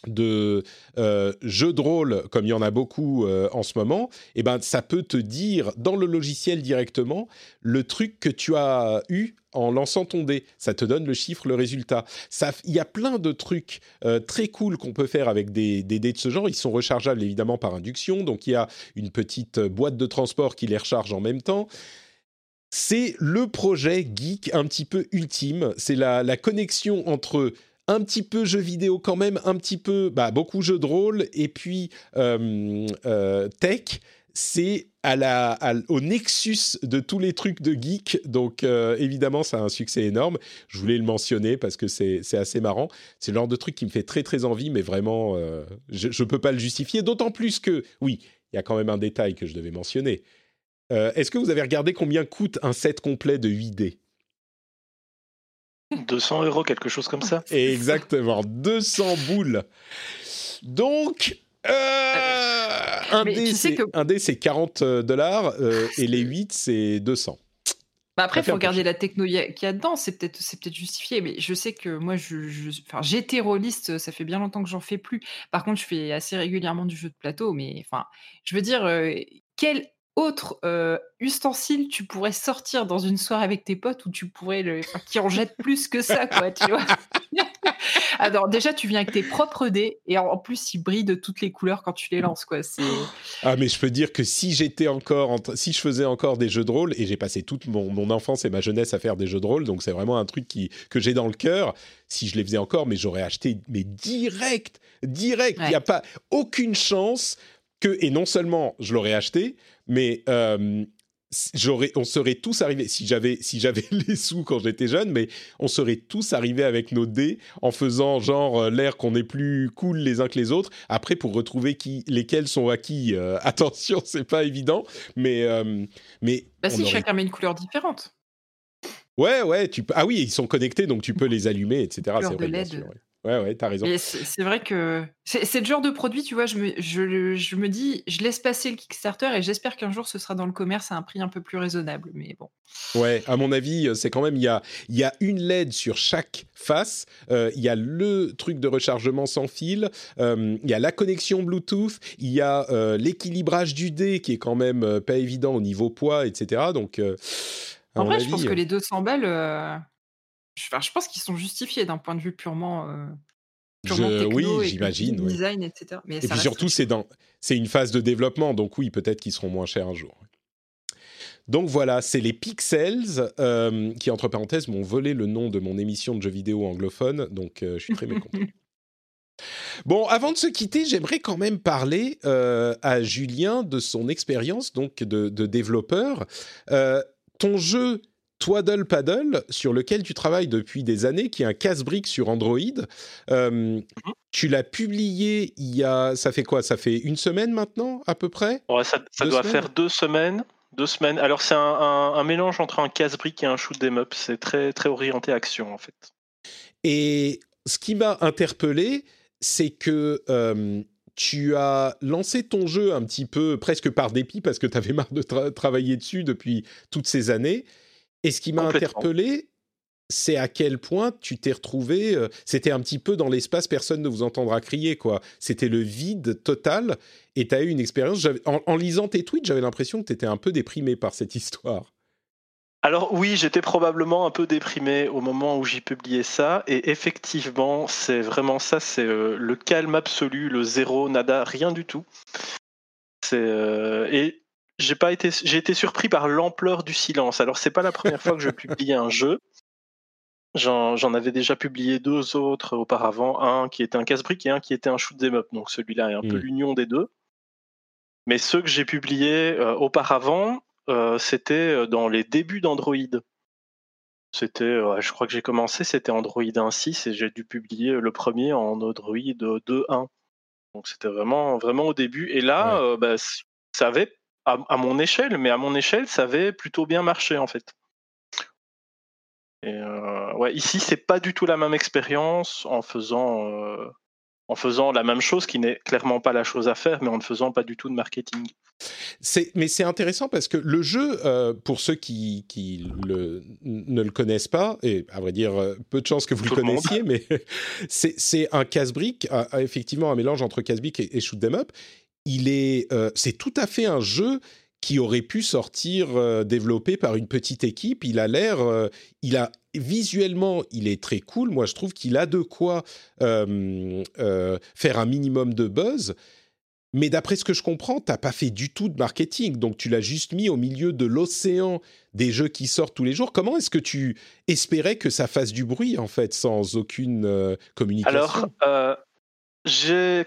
de euh, jeux de rôle, comme il y en a beaucoup euh, en ce moment, eh ben, ça peut te dire dans le logiciel directement le truc que tu as eu en lançant ton dé. Ça te donne le chiffre, le résultat. Il y a plein de trucs euh, très cool qu'on peut faire avec des, dés de ce genre. Ils sont rechargeables évidemment par induction, donc il y a une petite boîte de transport qui les recharge en même temps. C'est le projet geek un petit peu ultime. C'est la connexion entre un petit peu jeux vidéo quand même, un petit peu, bah, beaucoup jeux de rôle, et puis euh, euh, tech. C'est à la, au nexus de tous les trucs de geek, donc euh, évidemment ça a un succès énorme. Je voulais le mentionner parce que c'est assez marrant. C'est le genre de truc qui me fait très très envie, mais vraiment je ne peux pas le justifier. D'autant plus que, oui, il y a quand même un détail que je devais mentionner. Est-ce que vous avez regardé combien coûte un set complet de 8D 200 euros, quelque chose comme ça. Exactement, 200 boules. Donc, euh, un, dé, c'est 40 euh, dollars euh, et les 8, c'est 200. Bah après, il faut regarder la techno qu'il y a dedans. C'est peut-être peut justifié, mais je sais que moi, je, j'étais rôliste, ça fait bien longtemps que j'en fais plus. Par contre, je fais assez régulièrement du jeu de plateau, mais enfin, je veux dire, quel autre euh, ustensile tu pourrais sortir dans une soirée avec tes potes où tu pourrais le qui en jette plus que ça quoi tu vois. Alors déjà tu viens avec tes propres dés et en plus ils brillent de toutes les couleurs quand tu les lances quoi c'est ah mais je peux dire que si j'étais encore si je faisais encore des jeux de rôle et j'ai passé toute mon, enfance et ma jeunesse à faire des jeux de rôle donc c'est vraiment un truc qui que j'ai dans le cœur si je les faisais encore mais j'aurais acheté mais direct direct il n'y a pas aucune chance que et non seulement je l'aurais acheté mais euh, j'aurais, on serait tous arrivés, si j'avais, si j'avais les sous quand j'étais jeune, mais on serait tous arrivés avec nos dés en faisant genre euh, l'air qu'on est plus cool les uns que les autres. Après, pour retrouver qui, lesquels sont acquis, euh, attention, c'est pas évident, mais mais. Bah si, chacun met une couleur différente. Ouais, ouais, tu ah oui, ils sont connectés, donc tu peux les allumer, etc. C'est vrai, Ouais, ouais, t'as raison. c'est vrai que c'est le genre de produit, tu vois, je me, je, je me dis, je laisse passer le Kickstarter et j'espère qu'un jour ce sera dans le commerce à un prix un peu plus raisonnable. Mais bon. Ouais, à mon avis, euh, c'est quand même, il y a, il y a une LED sur chaque face. Euh, il y a le truc de rechargement sans fil. Euh, il y a la connexion Bluetooth. Il y a l'équilibrage du dé qui est quand même pas évident au niveau poids, etc. Donc. en vrai, je pense que les 200 balles je pense qu'ils sont justifiés d'un point de vue purement, euh, oui, j'imagine. Design, etc. et puis surtout, c'est dans, c'est une phase de développement, donc oui, peut-être qu'ils seront moins chers un jour. Donc voilà, c'est les Pixels euh, qui, entre parenthèses, m'ont volé le nom de mon émission de jeux vidéo anglophone, donc euh, je suis très mécontent. Bon, avant de se quitter, j'aimerais quand même parler à Julien de son expérience donc de, de développeur. ton jeu Twaddle Paddle, sur lequel tu travailles depuis des années, qui est un casse-brique sur Android. Euh, mhm. Tu l'as publié il y a, ça fait quoi? Ça fait une semaine maintenant, à peu près? Ça, doit faire deux semaines. Deux semaines. Alors c'est un, mélange entre un casse-brique et un shoot 'em up. C'est très très orienté action en fait. Et ce qui m'a interpellé, c'est que euh, tu as lancé ton jeu un petit peu presque par dépit parce que tu avais marre de travailler dessus depuis toutes ces années. Et ce qui m'a interpellé, c'est à quel point tu t'es retrouvé. Euh, c'était un petit peu dans l'espace, personne ne vous entendra crier, quoi. C'était le vide total. Et tu as eu une expérience. En, en, lisant tes tweets, j'avais l'impression que tu étais un peu déprimé par cette histoire. Alors oui, j'étais probablement un peu déprimé au moment où j'ai publié ça, et effectivement, c'est vraiment ça, c'est euh, le calme absolu, le zéro, nada, rien du tout. C'est euh, et j'ai pas été, j'ai été surpris par l'ampleur du silence. Alors c'est pas la première fois que je publie un jeu. J'en avais déjà publié deux autres auparavant, un qui était un casse-brique et un qui était un shoot 'em up. Donc celui-là est un peu mm. l'union des deux. Mais ceux que j'ai publiés euh, auparavant, euh, c'était euh, dans les débuts d'Android. C'était, je crois que j'ai commencé, c'était Android 1.6 et j'ai dû publier le premier en Android 2.1. Donc c'était vraiment, vraiment au début. Et là, bah, ça avait à, mon échelle, mais à mon échelle, ça avait plutôt bien marché en fait. Et euh, ouais, ici, c'est pas du tout la même expérience en faisant, euh, en faisant la même chose, qui n'est clairement pas la chose à faire, mais en ne faisant pas du tout de marketing. mais c'est intéressant parce que le jeu, euh, pour ceux qui, ne le connaissent pas, et à vrai dire, peu de chances que vous le connaissiez, mais c'est un casse-brique, effectivement un mélange entre casse-brique et, et shoot 'em up il est, euh, c'est tout à fait un jeu qui aurait pu sortir euh, développé par une petite équipe. Il a l'air, euh, il a visuellement, il est très cool. Moi, je trouve qu'il a de quoi faire un minimum de buzz. Mais d'après ce que je comprends, t'as pas fait du tout de marketing, donc tu l'as juste mis au milieu de l'océan des jeux qui sortent tous les jours. Comment est-ce que tu espérais que ça fasse du bruit en fait, sans aucune communication? Alors,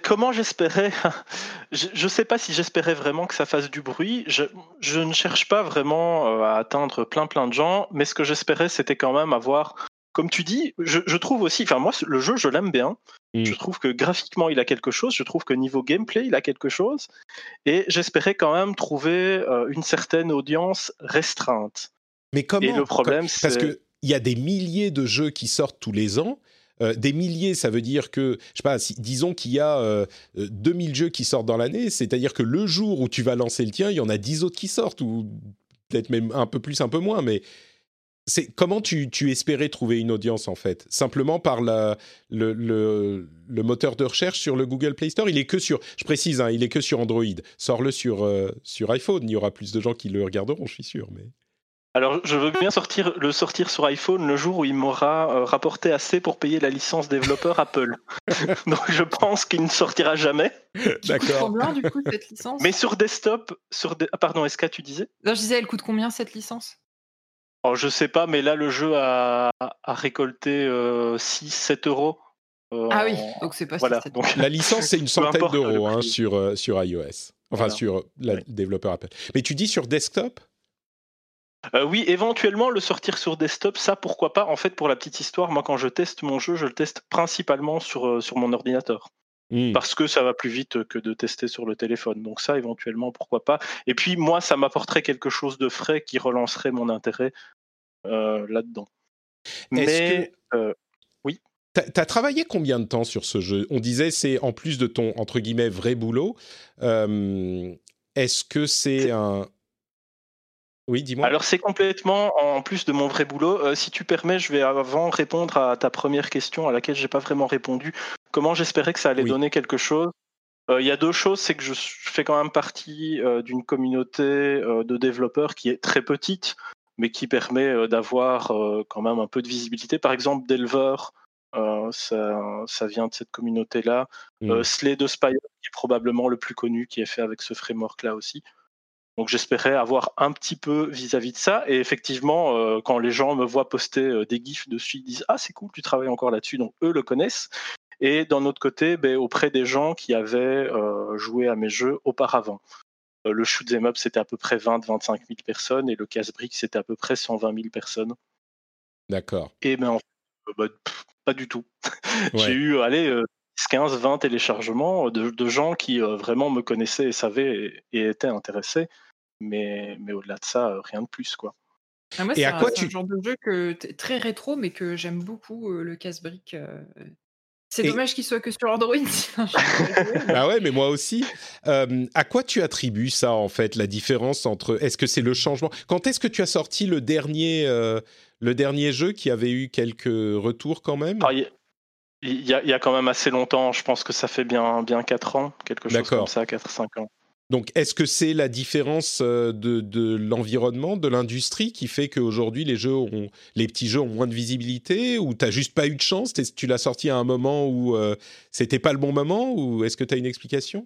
Comment j'espérais Je ne sais pas si j'espérais vraiment que ça fasse du bruit. Je, ne cherche pas vraiment euh, à atteindre plein plein de gens, mais ce que j'espérais, c'était quand même avoir, comme tu dis, je, trouve aussi, enfin moi, le jeu, je l'aime bien. Mm. Je trouve que graphiquement, il a quelque chose. Je trouve que niveau gameplay, il a quelque chose. Et j'espérais quand même trouver euh, une certaine audience restreinte. Mais comment Et le problème, c'est... Parce qu'il y a des milliers de jeux qui sortent tous les ans euh, des milliers, ça veut dire que, je sais pas, disons qu'il y a 2000 euh, jeux qui sortent dans l'année, c'est-à-dire que le jour où tu vas lancer le tien, il y en a 10 autres qui sortent, ou peut-être même un peu plus, un peu moins, mais c'est comment tu, espérais trouver une audience en fait? Simplement par le, moteur de recherche sur le Google Play Store? Il est que sur, je précise, hein, il est que sur Android. Sors-le sur, euh, sur iPhone, il y aura plus de gens qui le regarderont, je suis sûr. Mais... Alors, je veux bien sortir, le sortir sur iPhone le jour où il m'aura euh, rapporté assez pour payer la licence développeur Apple. Donc, je pense qu'il ne sortira jamais. D'accord. combien, du coup, cette licence? Mais sur desktop, sur ah, pardon, SK, tu disais? Non, je disais, elle coûte combien cette licence? Oh, Je sais pas, mais là, le jeu a, récolté 6-7 euh, euros. Euh, ah oui, donc c'est pas voilà, donc, La licence, c'est une centaine d'euros hein, sur, sur iOS. Enfin, sur le développeur Apple. Mais tu dis sur desktop? Euh, oui, éventuellement le sortir sur desktop, ça pourquoi pas. En fait, pour la petite histoire, moi quand je teste mon jeu, je le teste principalement sur, euh, sur mon ordinateur. Hmm. Parce que ça va plus vite que de tester sur le téléphone. Donc ça, éventuellement, pourquoi pas. Et puis moi, ça m'apporterait quelque chose de frais qui relancerait mon intérêt euh, là-dedans. Mais oui. T'as as travaillé combien de temps sur ce jeu? On disait c'est en plus de ton entre guillemets vrai boulot. Est-ce que c'est un oui, dis-moi. Alors c'est complètement en plus de mon vrai boulot. Euh, si tu permets, je vais avant répondre à ta première question à laquelle j'ai pas vraiment répondu. Comment j'espérais que ça allait donner quelque chose? Euh, Il y a deux choses, c'est que je fais quand même partie euh, d'une communauté de développeurs qui est très petite, mais qui permet d'avoir quand même un peu de visibilité. Par exemple, Delver, ça, vient de cette communauté-là. Mmh. Slay Spire, qui est probablement le plus connu, qui est fait avec ce framework-là aussi. Donc j'espérais avoir un petit peu vis-à-vis de ça. Et effectivement, euh, quand les gens me voient poster euh, des gifs dessus, ils disent Ah, c'est cool, tu travailles encore là-dessus. Donc eux le connaissent. Et d'un autre côté, ben, auprès des gens qui avaient euh, joué à mes jeux auparavant. le shoot up, c'était à peu près 20-25 000 personnes. Et le casse-brique, c'était à peu près 120 000 personnes. D'accord. Et ben, en fait, bah, pas du tout. J'ai eu, allez, 15, 20 téléchargements de, gens qui vraiment me connaissaient et savaient et étaient intéressés mais, mais au-delà de ça, euh, rien de plus, quoi. Ah, moi, c'est un, quoi tu... genre de jeu que très rétro, mais que j'aime beaucoup, euh, le casse-brique. Euh. C'est dommage qu'il soit que sur Android. ah ouais, mais moi aussi. à quoi tu attribues ça, en fait, la différence entre... Est-ce que c'est le changement? Quand est-ce que tu as sorti le dernier, le dernier jeu qui avait eu quelques retours quand même? Ah, il, y a, il, y a, quand même assez longtemps, je pense que ça fait bien, bien 4 ans, quelque chose comme ça, 4-5 ans. Donc, est-ce que c'est la différence euh, de, l'environnement, de l'industrie qui fait qu'aujourd'hui les les petits jeux ont moins de visibilité ou t'as juste pas eu de chance? Tu l'as sorti à un moment où euh, c'était pas le bon moment ou est-ce que tu une explication?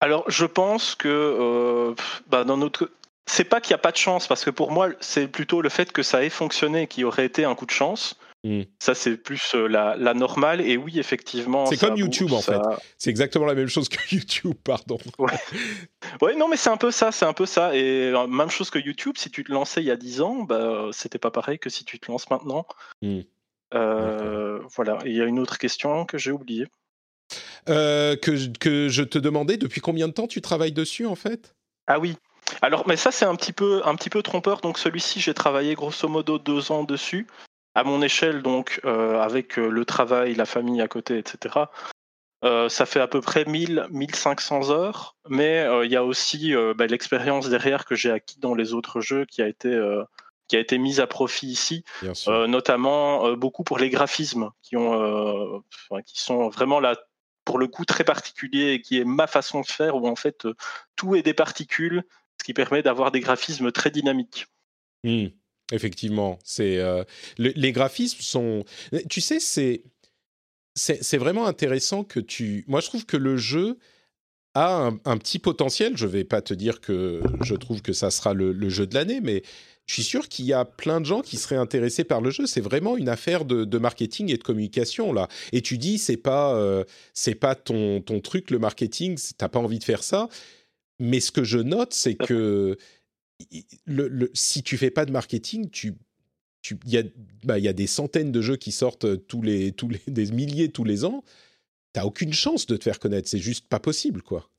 Alors, je pense que euh, bah, c'est pas qu'il n'y a pas de chance parce que pour moi c'est plutôt le fait que ça ait fonctionné qui aurait été un coup de chance. Hmm. Ça, c'est plus euh, la, normale. Et oui, effectivement. C'est comme YouTube, en fait. C'est exactement la même chose que YouTube, pardon. Ouais, non, mais c'est un peu ça. C'est un peu ça. Et euh, même chose que YouTube, si tu te lançais il y a 10 ans, bah, c'était pas pareil que si tu te lances maintenant. Euh, voilà. il y a une autre question que j'ai oubliée. que, que je te demandais, depuis combien de temps tu travailles dessus, en fait? Ah oui. Alors, mais ça, c'est un petit peu, un petit peu trompeur. Donc, celui-ci, j'ai travaillé grosso modo deux ans dessus à mon échelle, donc euh, avec euh, le travail, la famille à côté, etc., euh, ça fait à peu près 1000, 1500 heures, mais il y a aussi bah, l'expérience derrière que j'ai acquis dans les autres jeux qui a été, qui a été mise à profit ici, notamment beaucoup pour les graphismes qui, ont, qui sont vraiment là pour le coup très particuliers et qui est ma façon de faire où en fait tout est des particules, ce qui permet d'avoir des graphismes très dynamiques. Mmh. Effectivement, c'est euh, les graphismes sont. Tu sais, c'est c'est vraiment intéressant que tu. Moi, je trouve que le jeu a un, petit potentiel. Je vais pas te dire que je trouve que ça sera le, jeu de l'année, mais je suis sûr qu'il y a plein de gens qui seraient intéressés par le jeu. C'est vraiment une affaire de, marketing et de communication là. Et tu dis c'est pas euh, c'est pas ton ton truc le marketing. T'as pas envie de faire ça. Mais ce que je note, c'est que le, si tu fais pas de marketing, tu il y, a, bah, y a des centaines de jeux qui sortent tous les, tous les, des milliers tous les ans. T'as aucune chance de te faire connaître. C'est juste pas possible, quoi.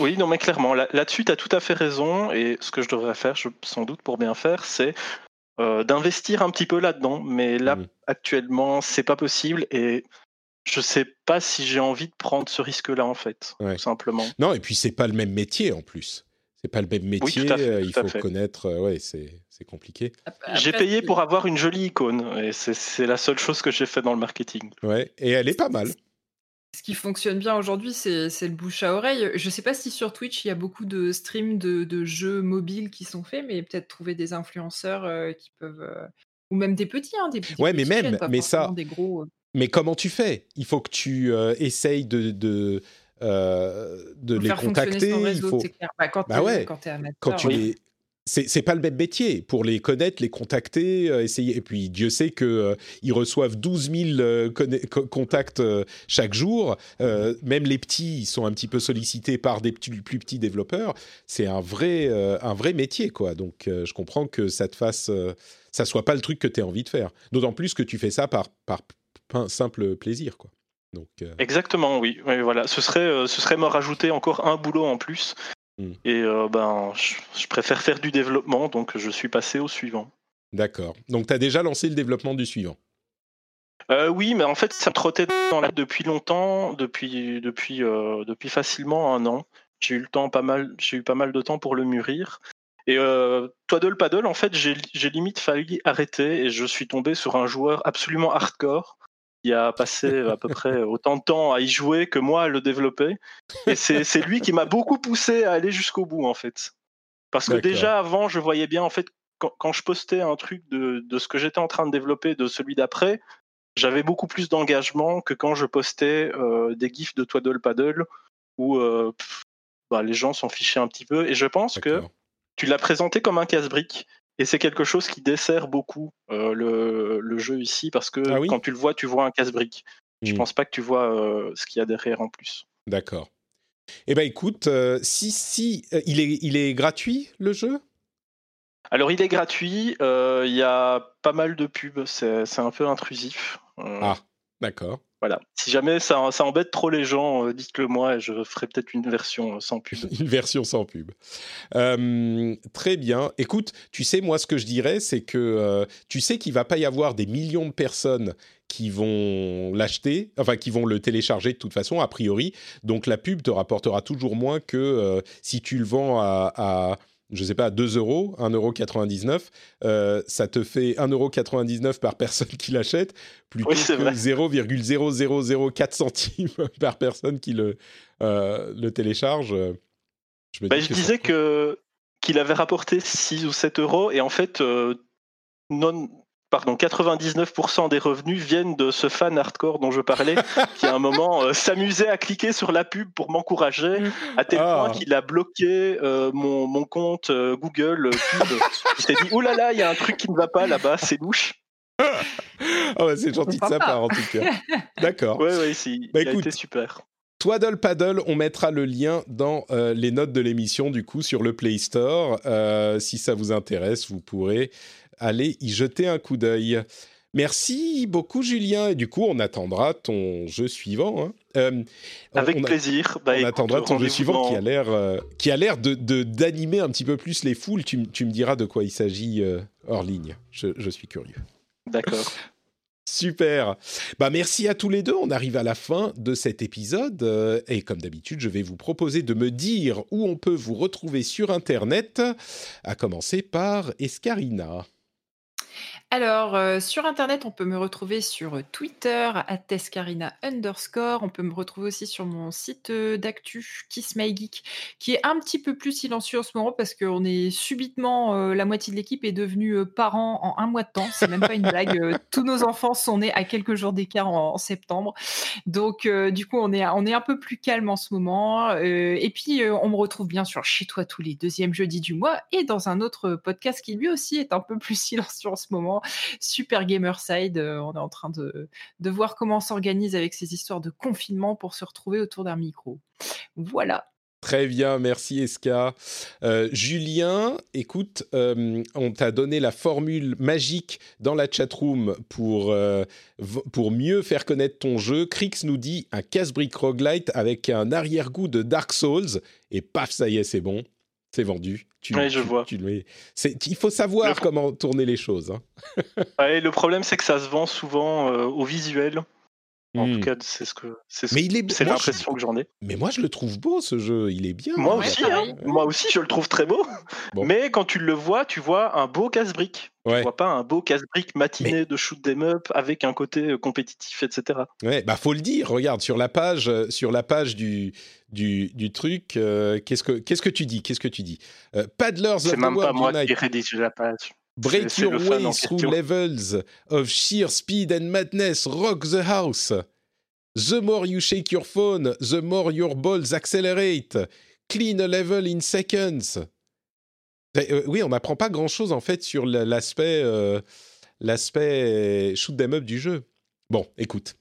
Oui, non, mais clairement, là-dessus, tu as tout à fait raison. Et ce que je devrais faire, sans doute pour bien faire, c'est euh, d'investir un petit peu là-dedans. Mais là, mmh. actuellement, c'est pas possible. Et je sais pas si j'ai envie de prendre ce risque-là, en fait, tout simplement. Non, et puis c'est pas le même métier en plus c'est pas le même métier, euh, il faut connaître, euh, ouais, c'est compliqué. J'ai payé pour avoir une jolie icône, et c'est la seule chose que j'ai fait dans le marketing. Ouais, et elle est pas mal. Ce qui fonctionne bien aujourd'hui, c'est le bouche à oreille. Je sais pas si sur Twitch, il y a beaucoup de streams de, jeux mobiles qui sont faits, mais peut-être trouver des influenceurs euh, qui peuvent... ou même des petits, hein, des petits. Ouais, mais même, mais ça... Des gros, mais comment tu fais? Il faut que tu essayes de, euh, de les contacter. il faut... Bah, quand bah ouais. quand, amateur, quand tu les c'est pas le même métier pour les connaître, les contacter, euh, essayer. Et puis Dieu sait que euh, ils reçoivent 12 000 contacts chaque jour. même les petits ils sont un petit peu sollicités par des plus petits développeurs. C'est un vrai un vrai métier quoi. Donc je comprends que ça te fasse ça soit pas le truc que tu as envie de faire. D'autant plus que tu fais ça par par simple plaisir quoi. Euh, Exactement, oui. voilà. Ce serait, euh, ce serait me rajouter encore un boulot en plus. Hmm. Et euh, ben, je, préfère faire du développement, donc je suis passé au suivant. D'accord. Donc tu as déjà lancé le développement du suivant? Euh, Oui, mais en fait, ça me trottait dans la depuis longtemps, depuis, depuis, depuis facilement un an. J'ai eu le temps pas mal, j'ai eu pas mal de temps pour le mûrir. Et euh, Twaddle Paddle, en fait, j'ai limite failli arrêter et je suis tombé sur un joueur absolument hardcore qui a passé à peu près autant de temps à y jouer que moi à le développer. Et c'est lui qui m'a beaucoup poussé à aller jusqu'au bout, en fait. Parce que déjà avant, je voyais bien, en fait, quand, je postais un truc de, ce que j'étais en train de développer, de celui d'après, j'avais beaucoup plus d'engagement que quand je postais euh, des gifs de Twaddle Paddle où euh, bah, les gens s'en fichaient un petit peu. Et je pense que tu l'as présenté comme un casse-brique. Et c'est quelque chose qui dessert beaucoup euh, le, jeu ici parce que ah quand tu le vois, tu vois un casse-brique. Je Je pense pas que tu vois ce qu'il y a derrière en plus. D'accord. Eh ben écoute, si si il est il est gratuit le jeu? Alors, il est gratuit. Il y a pas mal de pubs. C'est un peu intrusif. Ah, d'accord. Voilà. Si jamais ça, embête trop les gens, euh, dites-le moi et je ferai peut-être une version sans pub. une version sans pub. très bien. Écoute, tu sais, moi, ce que je dirais, c'est que tu sais qu'il va pas y avoir des millions de personnes qui vont l'acheter, enfin qui vont le télécharger de toute façon, a priori. Donc la pub te rapportera toujours moins que si tu le vends à je sais pas, 2 euros, 1,99 euh, ça te fait 1,99€ par personne qui l'achète, plutôt que 0,0004 centimes par personne qui le, euh, le télécharge. Je, bah, je disais que qu'il avait rapporté 6 ou 7 euros, et en fait, euh, non, pardon, 99% des revenus viennent de ce fan hardcore dont je parlais, qui à un moment euh, s'amusait à cliquer sur la pub pour m'encourager, mm. à tel point ah. qu'il a bloqué euh, mon, compte euh, Google pub. Il s'est dit, oh là là, il y a un truc qui ne va pas là-bas, c'est louche. oh c'est gentil de sa part en tout cas. D'accord. Oui, oui, si, bah, il a été super. Twaddle Paddle, on mettra le lien dans les notes de l'émission du coup sur le Play Store. si ça vous intéresse, vous pourrez allez y jeter un coup d'œil. Merci beaucoup Julien et du coup on attendra ton jeu suivant. Hein. Euh, Avec plaisir. Bah, on attendra ton jeu suivant qui a l'air euh, qui a l'air de d'animer un petit peu plus les foules. Tu, me diras de quoi il s'agit euh, hors ligne. Je, suis curieux. D'accord. Super. Bah merci à tous les deux. On arrive à la fin de cet épisode et comme d'habitude, je vais vous proposer de me dire où on peut vous retrouver sur internet, à commencer par Escarina. Alors, euh, sur Internet, on peut me retrouver sur Twitter, à Tescarina underscore. On peut me retrouver aussi sur mon site euh, d'actu, Kiss My Geek, qui est un petit peu plus silencieux en ce moment parce qu'on est subitement, euh, la moitié de l'équipe est devenue parents en un mois de temps. C'est même pas une blague. tous nos enfants sont nés à quelques jours d'écart en, septembre. Donc, du coup, on est, on est un peu plus calme en ce moment. et puis, on me retrouve bien sûr chez toi tous les deuxièmes jeudis du mois et dans un autre podcast qui lui aussi est un peu plus silencieux en ce moment super gamerside. Euh, on est en train de, voir comment on s'organise avec ces histoires de confinement pour se retrouver autour d'un micro. Voilà. Très bien, merci Eska. Euh, Julien, écoute, euh, on t'a donné la formule magique dans la chatroom pour, pour mieux faire connaître ton jeu. Crix nous dit un casse-brique roguelite avec un arrière-goût de Dark Souls. Et paf, ça y est, c'est bon c'est vendu. Tu, je vois. il faut savoir comment tourner les choses. Hein. le problème, c'est que ça se vend souvent euh, au visuel. En tout hmm. cas, c'est ce que c'est c'est l'impression que j'en ai. Mais moi, je le trouve beau ce jeu. Il est bien. Moi aussi, hein. moi aussi, je le trouve très beau. Mais quand tu le vois, tu vois un beau casse-brique. Ouais. Tu vois pas un beau casse-brique matiné de shoot them up avec un côté euh, compétitif, etc. Ouais, bah faut le dire. Regarde sur la page, euh, sur la page du du, du truc. Euh, qu'est-ce que qu'est-ce que tu dis? Qu'est-ce que tu dis? Paddlers of the même pas moi qui rédige la page. Break your way through levels of sheer speed and madness, rock the house. The more you shake your phone, the more your balls accelerate. Clean a level in seconds. Euh, oui, on n'apprend pas grand-chose en fait sur l'aspect euh, l'aspect shoot them up du jeu. Bon, écoute.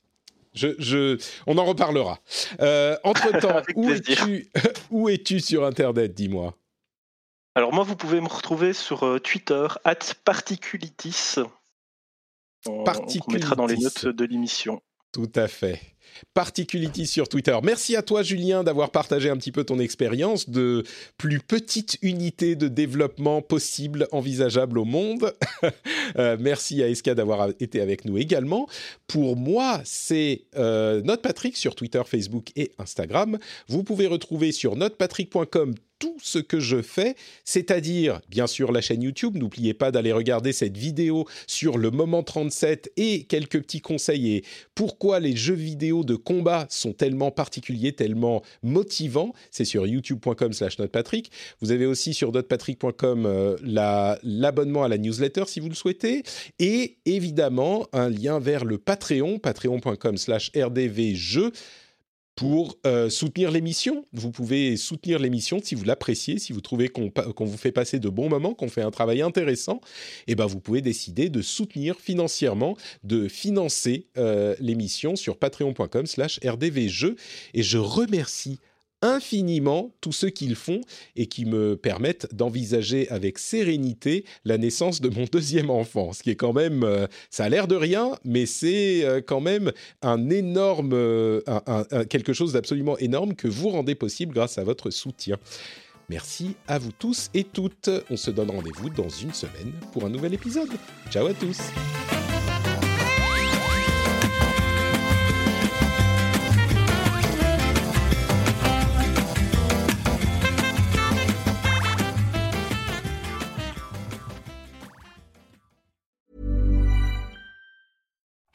Je, on en reparlera. Euh, entre temps, où es-tu où es-tu sur Internet Dis-moi? Alors moi, vous pouvez me retrouver sur euh, Twitter, at particulitis. On, on mettra dans les notes de l'émission. Tout à fait. Particulity sur Twitter. Merci à toi, Julien, d'avoir partagé un petit peu ton expérience de plus petite unité de développement possible, envisageable au monde. Euh, merci à Eska d'avoir été avec nous également. Pour moi, c'est euh, Patrick sur Twitter, Facebook et Instagram. Vous pouvez retrouver sur notepatrick.com tout ce que je fais, c'est-à-dire bien sûr la chaîne YouTube. N'oubliez pas d'aller regarder cette vidéo sur le moment 37 et quelques petits conseils et pourquoi les jeux vidéo de combat sont tellement particuliers, tellement motivants. C'est sur youtube.com/slash notepatrick. Vous avez aussi sur notepatrick.com euh, l'abonnement à la newsletter si vous le souhaitez et évidemment un lien vers le Patreon, patreon.com/slash rdvjeux pour euh, soutenir l'émission. Vous pouvez soutenir l'émission si vous l'appréciez, si vous trouvez qu'on vous fait passer de bons moments, qu'on fait un travail intéressant. Et eh ben vous pouvez décider de soutenir financièrement, de financer euh, l'émission sur patreon.com/rdvjeux. Et je remercie infiniment tous ceux qui le font et qui me permettent d'envisager avec sérénité la naissance de mon deuxième enfant. Ce qui est quand même, euh, ça a l'air de rien, mais c'est euh, quand même un énorme, euh, quelque chose d'absolument énorme que vous rendez possible grâce à votre soutien. Merci à vous tous et toutes. On se donne rendez-vous dans une semaine pour un nouvel épisode. Ciao à tous.